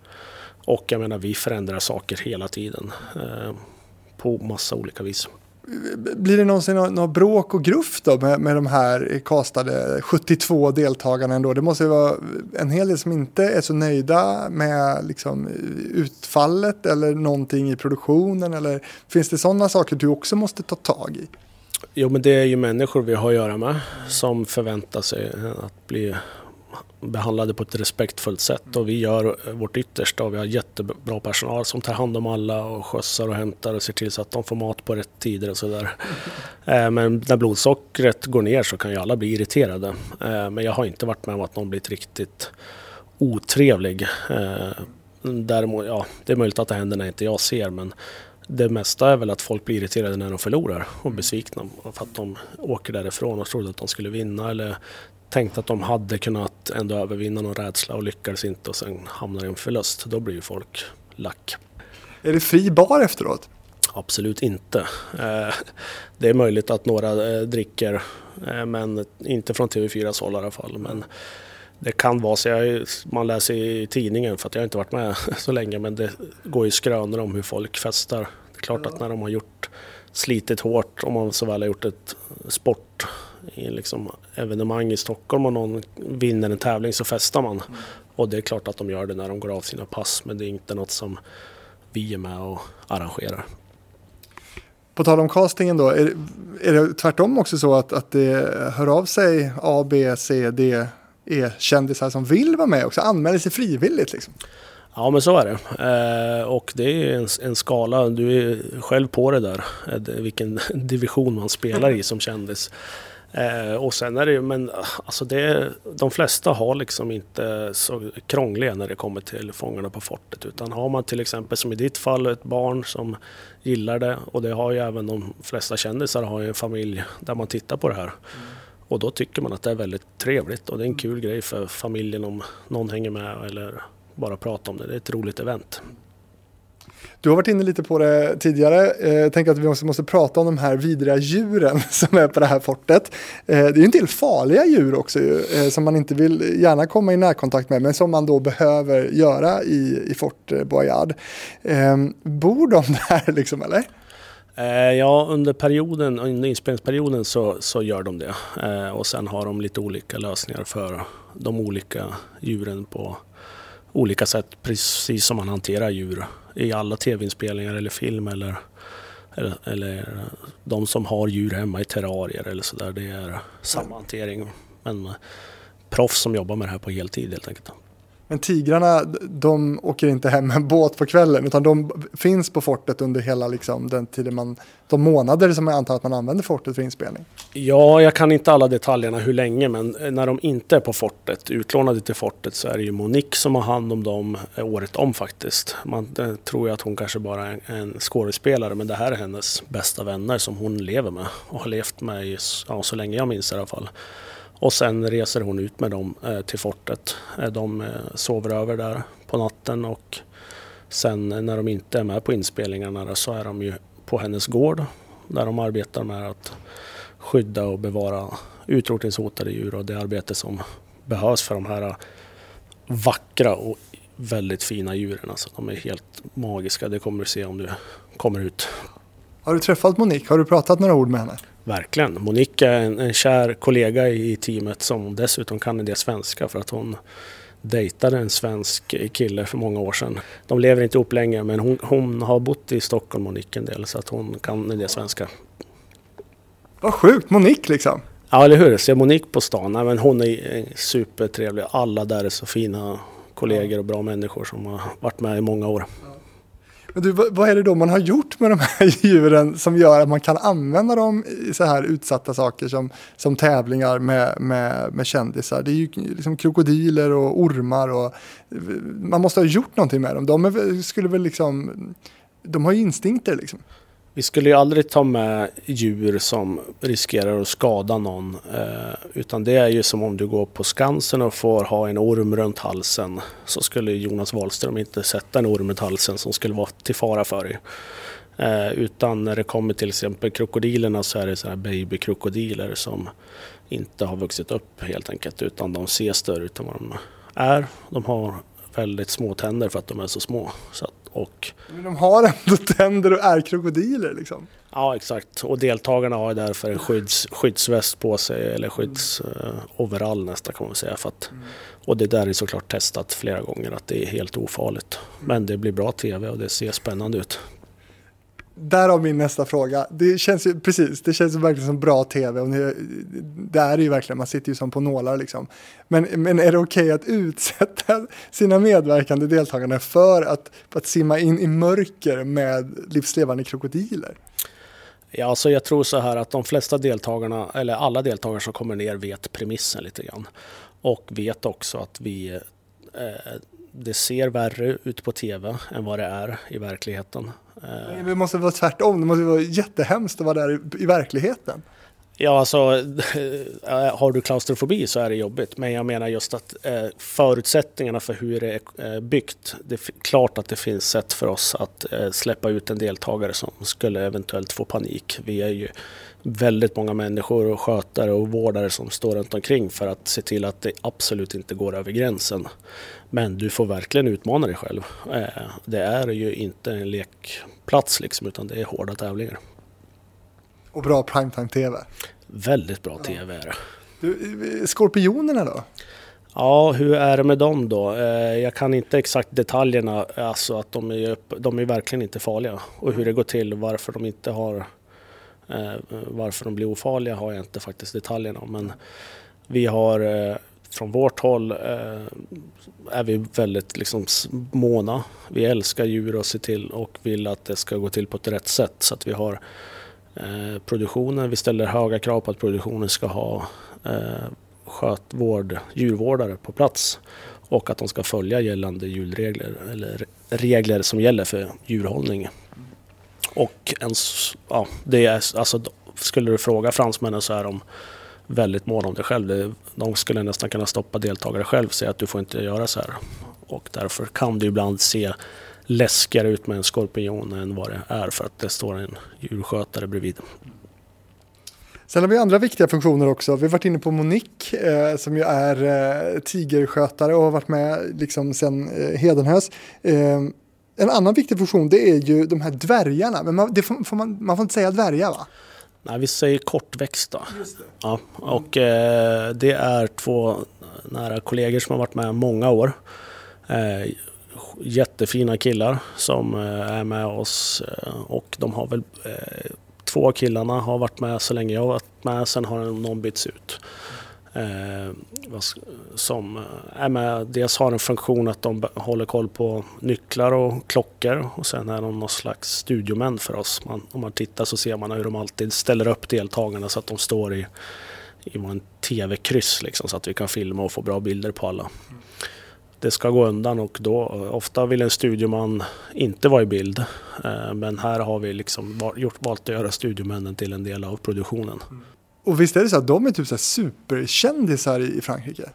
Och jag menar, vi förändrar saker hela tiden eh, på massa olika vis. Blir det någonsin något bråk och gruff då med, med de här kastade 72 deltagarna ändå? Det måste ju vara en hel del som inte är så nöjda med liksom, utfallet eller någonting i produktionen. Eller finns det sådana saker du också måste ta tag i? Jo men det är ju människor vi har att göra med som förväntar sig att bli behandlade på ett respektfullt sätt och vi gör vårt yttersta och vi har jättebra personal som tar hand om alla och skjutsar och hämtar och ser till så att de får mat på rätt tider och sådär. Eh, men när blodsockret går ner så kan ju alla bli irriterade. Eh, men jag har inte varit med om att någon blivit riktigt otrevlig. Eh, däremot, ja, det är möjligt att det händer när inte jag ser men det mesta är väl att folk blir irriterade när de förlorar och besvikna för att de åker därifrån och trodde att de skulle vinna eller tänkte att de hade kunnat ändå övervinna någon rädsla och lyckades inte och sen hamnar i en förlust. Då blir ju folk lack. Är det fri bar efteråt? Absolut inte. Eh, det är möjligt att några eh, dricker eh, men inte från TV4s håll i alla fall. Men det kan vara så, jag, man läser i tidningen för att jag inte varit med så länge men det går ju skrönor om hur folk festar. Det är klart att när de har gjort slitit hårt, om man så väl har gjort ett sport i liksom evenemang i Stockholm och någon vinner en tävling så festar man. Mm. Och det är klart att de gör det när de går av sina pass men det är inte något som vi är med och arrangerar. På tal om castingen då, är, är det tvärtom också så att, att det hör av sig A, B, C, D, E-kändisar som vill vara med också, anmäler sig frivilligt liksom? Ja men så är det. Eh, och det är en, en, skala, du är själv på det där, vilken division man spelar i som kändis. Eh, och sen är det ju, men alltså det, de flesta har liksom inte så krångliga när det kommer till Fångarna på fortet. Utan har man till exempel som i ditt fall ett barn som gillar det och det har ju även de flesta kändisar har ju en familj där man tittar på det här. Mm. Och då tycker man att det är väldigt trevligt och det är en kul grej för familjen om någon hänger med eller bara pratar om det. Det är ett roligt event. Du har varit inne lite på det tidigare. Jag tänker att vi måste, måste prata om de här vidriga djuren som är på det här fortet. Eh, det är en del farliga djur också eh, som man inte vill gärna komma i närkontakt med men som man då behöver göra i, i Fort Boyard. Ehm, bor de där liksom eller? Ja, under perioden, under inspelningsperioden så, så gör de det. Och sen har de lite olika lösningar för de olika djuren på olika sätt, precis som man hanterar djur i alla tv-inspelningar eller film eller, eller, eller, de som har djur hemma i terrarier eller sådär. Det är samma hantering. Men proffs som jobbar med det här på heltid helt enkelt. Men tigrarna, de åker inte hem med en båt på kvällen utan de finns på fortet under hela liksom, den tiden man, de månader som jag antar att man använder fortet för inspelning. Ja, jag kan inte alla detaljerna hur länge, men eh, när de inte är på fortet, utlånade till fortet, så är det ju Monique som har hand om dem eh, året om faktiskt. Man eh, tror ju att hon kanske bara är en skådespelare, men det här är hennes bästa vänner som hon lever med och har levt med i, ja, så länge jag minns i alla fall. Och sen reser hon ut med dem eh, till fortet. Eh, de eh, sover över där på natten och sen när de inte är med på inspelningarna så är de ju på hennes gård där de arbetar med att skydda och bevara utrotningshotade djur och det arbete som behövs för de här vackra och väldigt fina djuren. Alltså, de är helt magiska, det kommer du se om du kommer ut. Har du träffat Monique? Har du pratat några ord med henne? Verkligen. Monique är en, en kär kollega i teamet som dessutom kan en del svenska för att hon dejtade en svensk kille för många år sedan. De lever inte ihop längre men hon, hon har bott i Stockholm, Monique, en del så att hon kan en del svenska. Vad sjukt, Monique liksom. Ja, eller hur? Ser Monique på stan, Nej, men hon är supertrevlig. Alla där är så fina kollegor och bra människor som har varit med i många år. Men du, vad är det då man har gjort med de här djuren som gör att man kan använda dem i så här utsatta saker som, som tävlingar med, med, med kändisar? Det är ju liksom krokodiler och ormar och man måste ha gjort någonting med dem. De är, skulle väl liksom, de har ju instinkter liksom. Vi skulle ju aldrig ta med djur som riskerar att skada någon. Eh, utan det är ju som om du går på Skansen och får ha en orm runt halsen. Så skulle Jonas Wahlström inte sätta en orm runt halsen som skulle vara till fara för dig. Eh, utan när det kommer till exempel krokodilerna så är det så här babykrokodiler som inte har vuxit upp helt enkelt. Utan de ser större ut än vad de är. De har väldigt små tänder för att de är så små. Så att och... Men de har ändå tänder och är krokodiler liksom? Ja exakt och deltagarna har därför en skydds, skyddsväst på sig eller skyddsoverall mm. uh, nästan kan man säga. För att, mm. Och det där är såklart testat flera gånger att det är helt ofarligt. Men det blir bra tv och det ser spännande ut. Därav min nästa fråga. Det känns ju precis, det känns ju verkligen som bra tv. Och det är det ju verkligen, man sitter ju som på nålar liksom. Men, men är det okej okay att utsätta sina medverkande deltagare för att, att simma in i mörker med livslevande krokodiler? Ja, alltså jag tror så här att de flesta deltagarna, eller alla deltagare som kommer ner vet premissen lite grann. Och vet också att vi, eh, det ser värre ut på tv än vad det är i verkligheten. Eh, det måste vara tvärtom, det måste vara jättehemskt att vara där i, i verkligheten. Ja, alltså har du klaustrofobi så är det jobbigt. Men jag menar just att eh, förutsättningarna för hur det är eh, byggt. Det är klart att det finns sätt för oss att eh, släppa ut en deltagare som skulle eventuellt få panik. Vi är ju väldigt många människor och skötare och vårdare som står runt omkring för att se till att det absolut inte går över gränsen. Men du får verkligen utmana dig själv. Eh, det är ju inte en lekplats liksom utan det är hårda tävlingar. Och bra primetime-tv. Väldigt bra tv är det. Du, skorpionerna då? Ja, hur är det med dem då? Eh, jag kan inte exakt detaljerna, alltså att de är, de är verkligen inte farliga. Och hur det går till, varför de inte har Eh, Eh, varför de blir ofarliga har jag inte faktiskt detaljerna om. Men vi har eh, från vårt håll eh, är vi väldigt liksom måna. Vi älskar djur och ser till och vill att det ska gå till på ett rätt sätt. Så att vi har eh, produktionen, vi ställer höga krav på att produktionen ska ha eh, skötvård, djurvårdare på plats och att de ska följa gällande djurregler eller regler som gäller för djurhållning. Och ens, ja, det är, alltså, skulle du fråga fransmännen så är de väldigt måna om det själv. De skulle nästan kunna stoppa deltagare själv och säga att du får inte göra så här. Och därför kan det ibland se läskigare ut med en skorpion än vad det är för att det står en djurskötare bredvid. Sen har vi andra viktiga funktioner också. Vi har varit inne på Monique eh, som ju är eh, tigerskötare och har varit med liksom sedan eh, Hedenhös. Eh, en annan viktig funktion det är ju de här dvärgarna. Men man, får, man, man, får inte säga dvärgar va? Nej, vi säger kortväxta. Ja, och eh, det är två nära kollegor som har varit med många år. Eh, jättefina killar som eh, är med oss eh, och de har väl eh, två av killarna har varit med så länge jag har varit med, sen har någon bytts ut. Eh, som är med, dels har en funktion att de håller koll på nycklar och klockor och sen är de någon slags studiomän för oss. Man, om man tittar så ser man hur de alltid ställer upp deltagarna så att de står i, i en tv-kryss liksom, så att vi kan filma och få bra bilder på alla. Det ska gå undan och då eh, ofta vill en studioman inte vara i bild. Eh, men här har vi liksom valt att göra studiomännen till en del av produktionen. Mm. Och visst är det så att de är typ så superkändisar i Frankrike?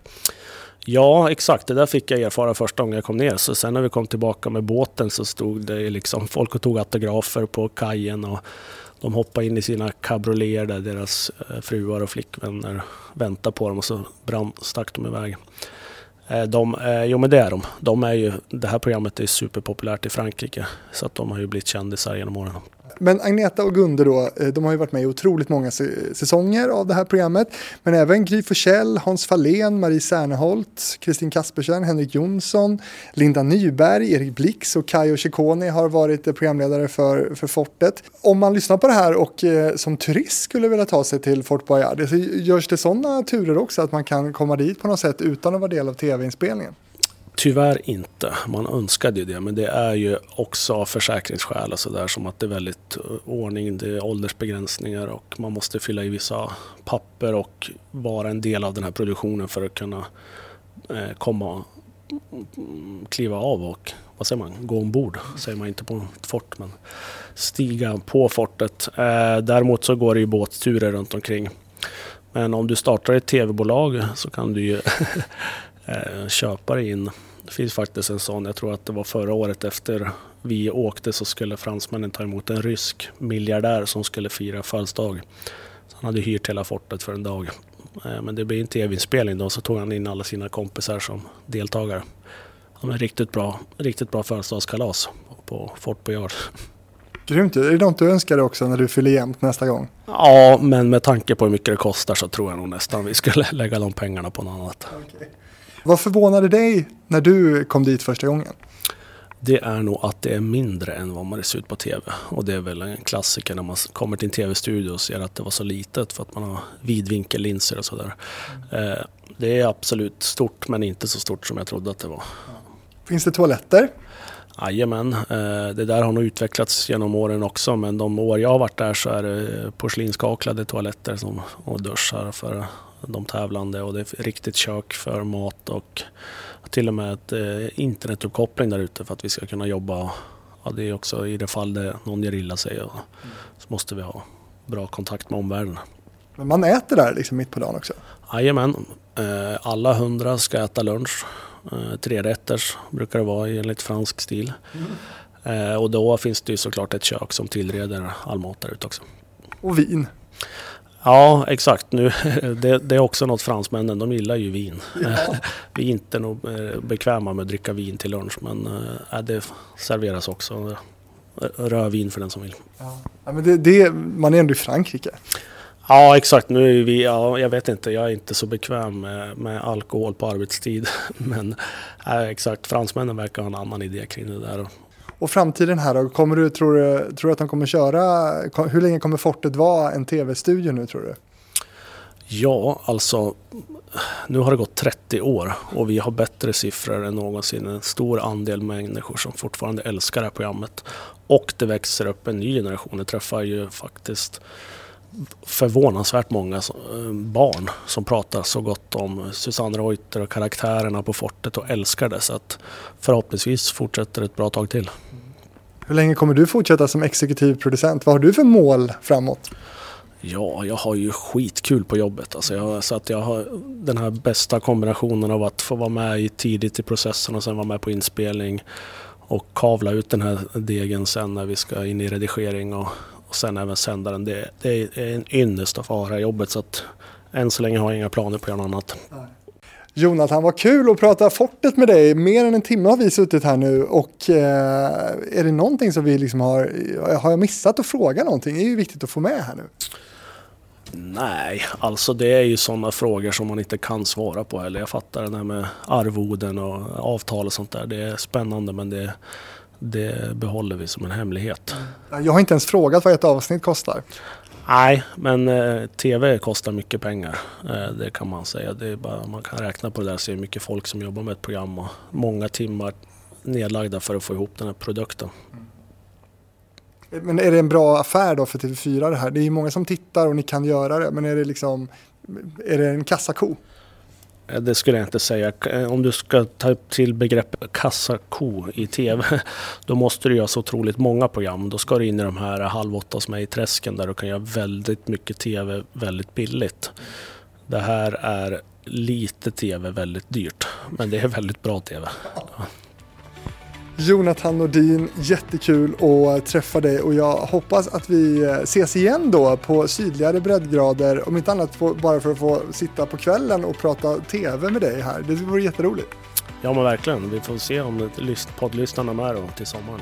Ja, exakt. Det där fick jag erfara första gången jag kom ner. Så sen när vi kom tillbaka med båten så stod det liksom folk och tog autografer på kajen och de hoppade in i sina cabrioleter där deras eh, fruar och flickvänner väntade på dem och så brann, stack de iväg. Eh, de, eh, jo men det är de. de är ju, det här programmet är superpopulärt i Frankrike så att de har ju blivit kändisar genom åren. Men Agneta och Gunde då, eh, de har ju varit med i otroligt många säsonger av det här programmet. Men även Gry Forssell, Hans Fahlén, Marie Serneholt, Kristin Kaspersen, Henrik Jonsson, Linda Nyberg, Erik Blix och Kayo Ciccone har varit eh, programledare för, för Fortet. Om man lyssnar på det här och eh, som turist skulle vilja ta sig till Fort Boyard, görs det sådana turer också att man kan komma dit på något sätt utan att vara del av tv-inspelningen? Tyvärr inte. Man önskade ju det, men det är ju också av försäkringsskäl och sådär som att det är väldigt eh, ordning, det är åldersbegränsningar och man måste fylla i vissa papper och vara en del av den här produktionen för att kunna eh, komma, mm, kliva av och vad säger man, gå ombord, säger man inte på ett fort, men stiga på fortet. Eh, däremot så går det ju båtturer runt omkring. Men om du startar ett tv-bolag så kan du ju eh, köpa dig in det finns faktiskt en sån, jag tror att det var förra året efter vi åkte så skulle fransmännen ta emot en rysk miljardär som skulle fira födelsedag. Han hade hyrt hela fortet för en dag. Eh, men det blev en tv-inspelning då så tog han in alla sina kompisar som deltagare. Var riktigt bra, riktigt bra födelsedagskalas på Fort Boyard. Grymt Är det något du önskar dig också när du fyller jämnt nästa gång? Ja, men med tanke på hur mycket det kostar så tror jag nog nästan vi skulle lägga de pengarna på något annat. Okay. Vad förvånade dig när du kom dit första gången? Det är nog att det är mindre än vad man ser ut på TV. Och det är väl en klassiker när man kommer till en TV-studio och ser att det var så litet för att man har vidvinkellinser och sådär. Mm. Det är absolut stort men inte så stort som jag trodde att det var. Finns det toaletter? Jajamän, eh, det där har nog utvecklats genom åren också men de år jag har varit där så är det porslinskaklade toaletter som, och duschar för de tävlande och det är riktigt kök för mat och till och med ett eh, internetuppkoppling där ute för att vi ska kunna jobba. Ja, det är också i det fall det någon gör illa sig och, så måste vi ha bra kontakt med omvärlden. Men man äter där liksom mitt på dagen också? Jajamän, eh, alla hundra ska äta lunch. Eh, trerätters brukar det vara enligt fransk stil. Mm. Och då finns det ju såklart ett kök som tillreder all mat där ute också. Och vin? Ja, exakt. Nu, det, det, är också något fransmännen, de gillar ju vin. Ja. Vi är inte nog eh, bekväma med att dricka vin till lunch men äh, det serveras också rödvin för den som vill. Ja. men det, det, man är ändå i Frankrike. Ja exakt, nu är vi, ja, jag vet inte, jag är inte så bekväm med, med alkohol på arbetstid. Men äh, exakt, fransmännen verkar ha en annan idé kring det där. Och framtiden här då? Kommer du, tror, du, tror du att de kommer köra, hur länge kommer Fortet vara en tv-studio nu tror du? Ja, alltså nu har det gått 30 år och vi har bättre siffror än någonsin. En stor andel människor som fortfarande älskar det här programmet. Och det växer upp en ny generation. Det träffar ju faktiskt förvånansvärt många eh, barn som pratar så gott om Susanne Reuter och karaktärerna på fortet och älskar det. Så att förhoppningsvis fortsätter ett bra tag till. Hur länge kommer du fortsätta som exekutiv producent? Vad har du för mål framåt? Ja, jag har ju skitkul på jobbet. Alltså jag, så att jag har den här bästa kombinationen av att få vara med tidigt i processen och sen vara med på inspelning och kavla ut den här degen sen när vi ska in i redigering och, och sen även sända den. Det, det är en ynnest att få ha det här jobbet så att än så länge har jag inga planer på att göra något annat. Jonathan, vad kul att prata Fortet med dig. Mer än en timme har vi suttit här nu och eh, är det någonting som vi liksom har, har jag missat att fråga någonting? Det är ju viktigt att få med här nu. Nej, alltså det är ju sådana frågor som man inte kan svara på heller. Jag fattar det här med arvoden och avtal och sånt där. Det är spännande men det, det behåller vi som en hemlighet. Jag har inte ens frågat vad ett avsnitt kostar. Nej, men eh, TV kostar mycket pengar. Eh, det kan man säga. Det är bara, man kan räkna på det där och se hur mycket folk som jobbar med ett program och många timmar nedlagda för att få ihop den här produkten. Men är det en bra affär då för TV4 det här? Det är ju många som tittar och ni kan göra det, men är det liksom är det en kassako? Eh, det skulle jag inte säga. Eh, om du ska ta till begreppet kassako i TV, då måste du göra så otroligt många program. Då ska du in i de här halv åtta som är i träsken där du kan göra väldigt mycket TV väldigt billigt. Det här är lite TV väldigt dyrt, men det är väldigt bra TV. Jonathan Nordin, jättekul att träffa dig och jag hoppas att vi eh, ses igen då på sydligare breddgrader, om inte annat bara för att få sitta på kvällen och prata TV med dig här. Det vore jätteroligt. Ja men verkligen, vi får se om poddlyssnarna är med då till sommaren.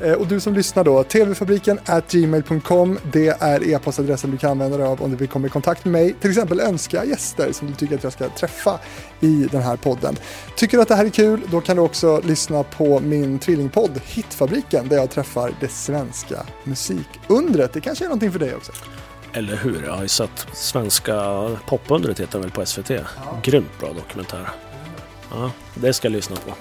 Eh, Och du som lyssnar då, tvfabriken at gmail.com, det är e-postadressen du kan använda dig av om du vill komma i kontakt med mig. Till exempel önska gäster som du tycker att jag ska träffa i den här podden. Tycker du att det här är kul, då kan du också lyssna på min tvillingpodd Hitfabriken där jag träffar det svenska musikundret. Det kanske är någonting för dig också. Eller hur? Jag har ju sett svenska popundret heter väl på SVT. Grymt bra dokumentär. Ja, det ska jag lyssna på.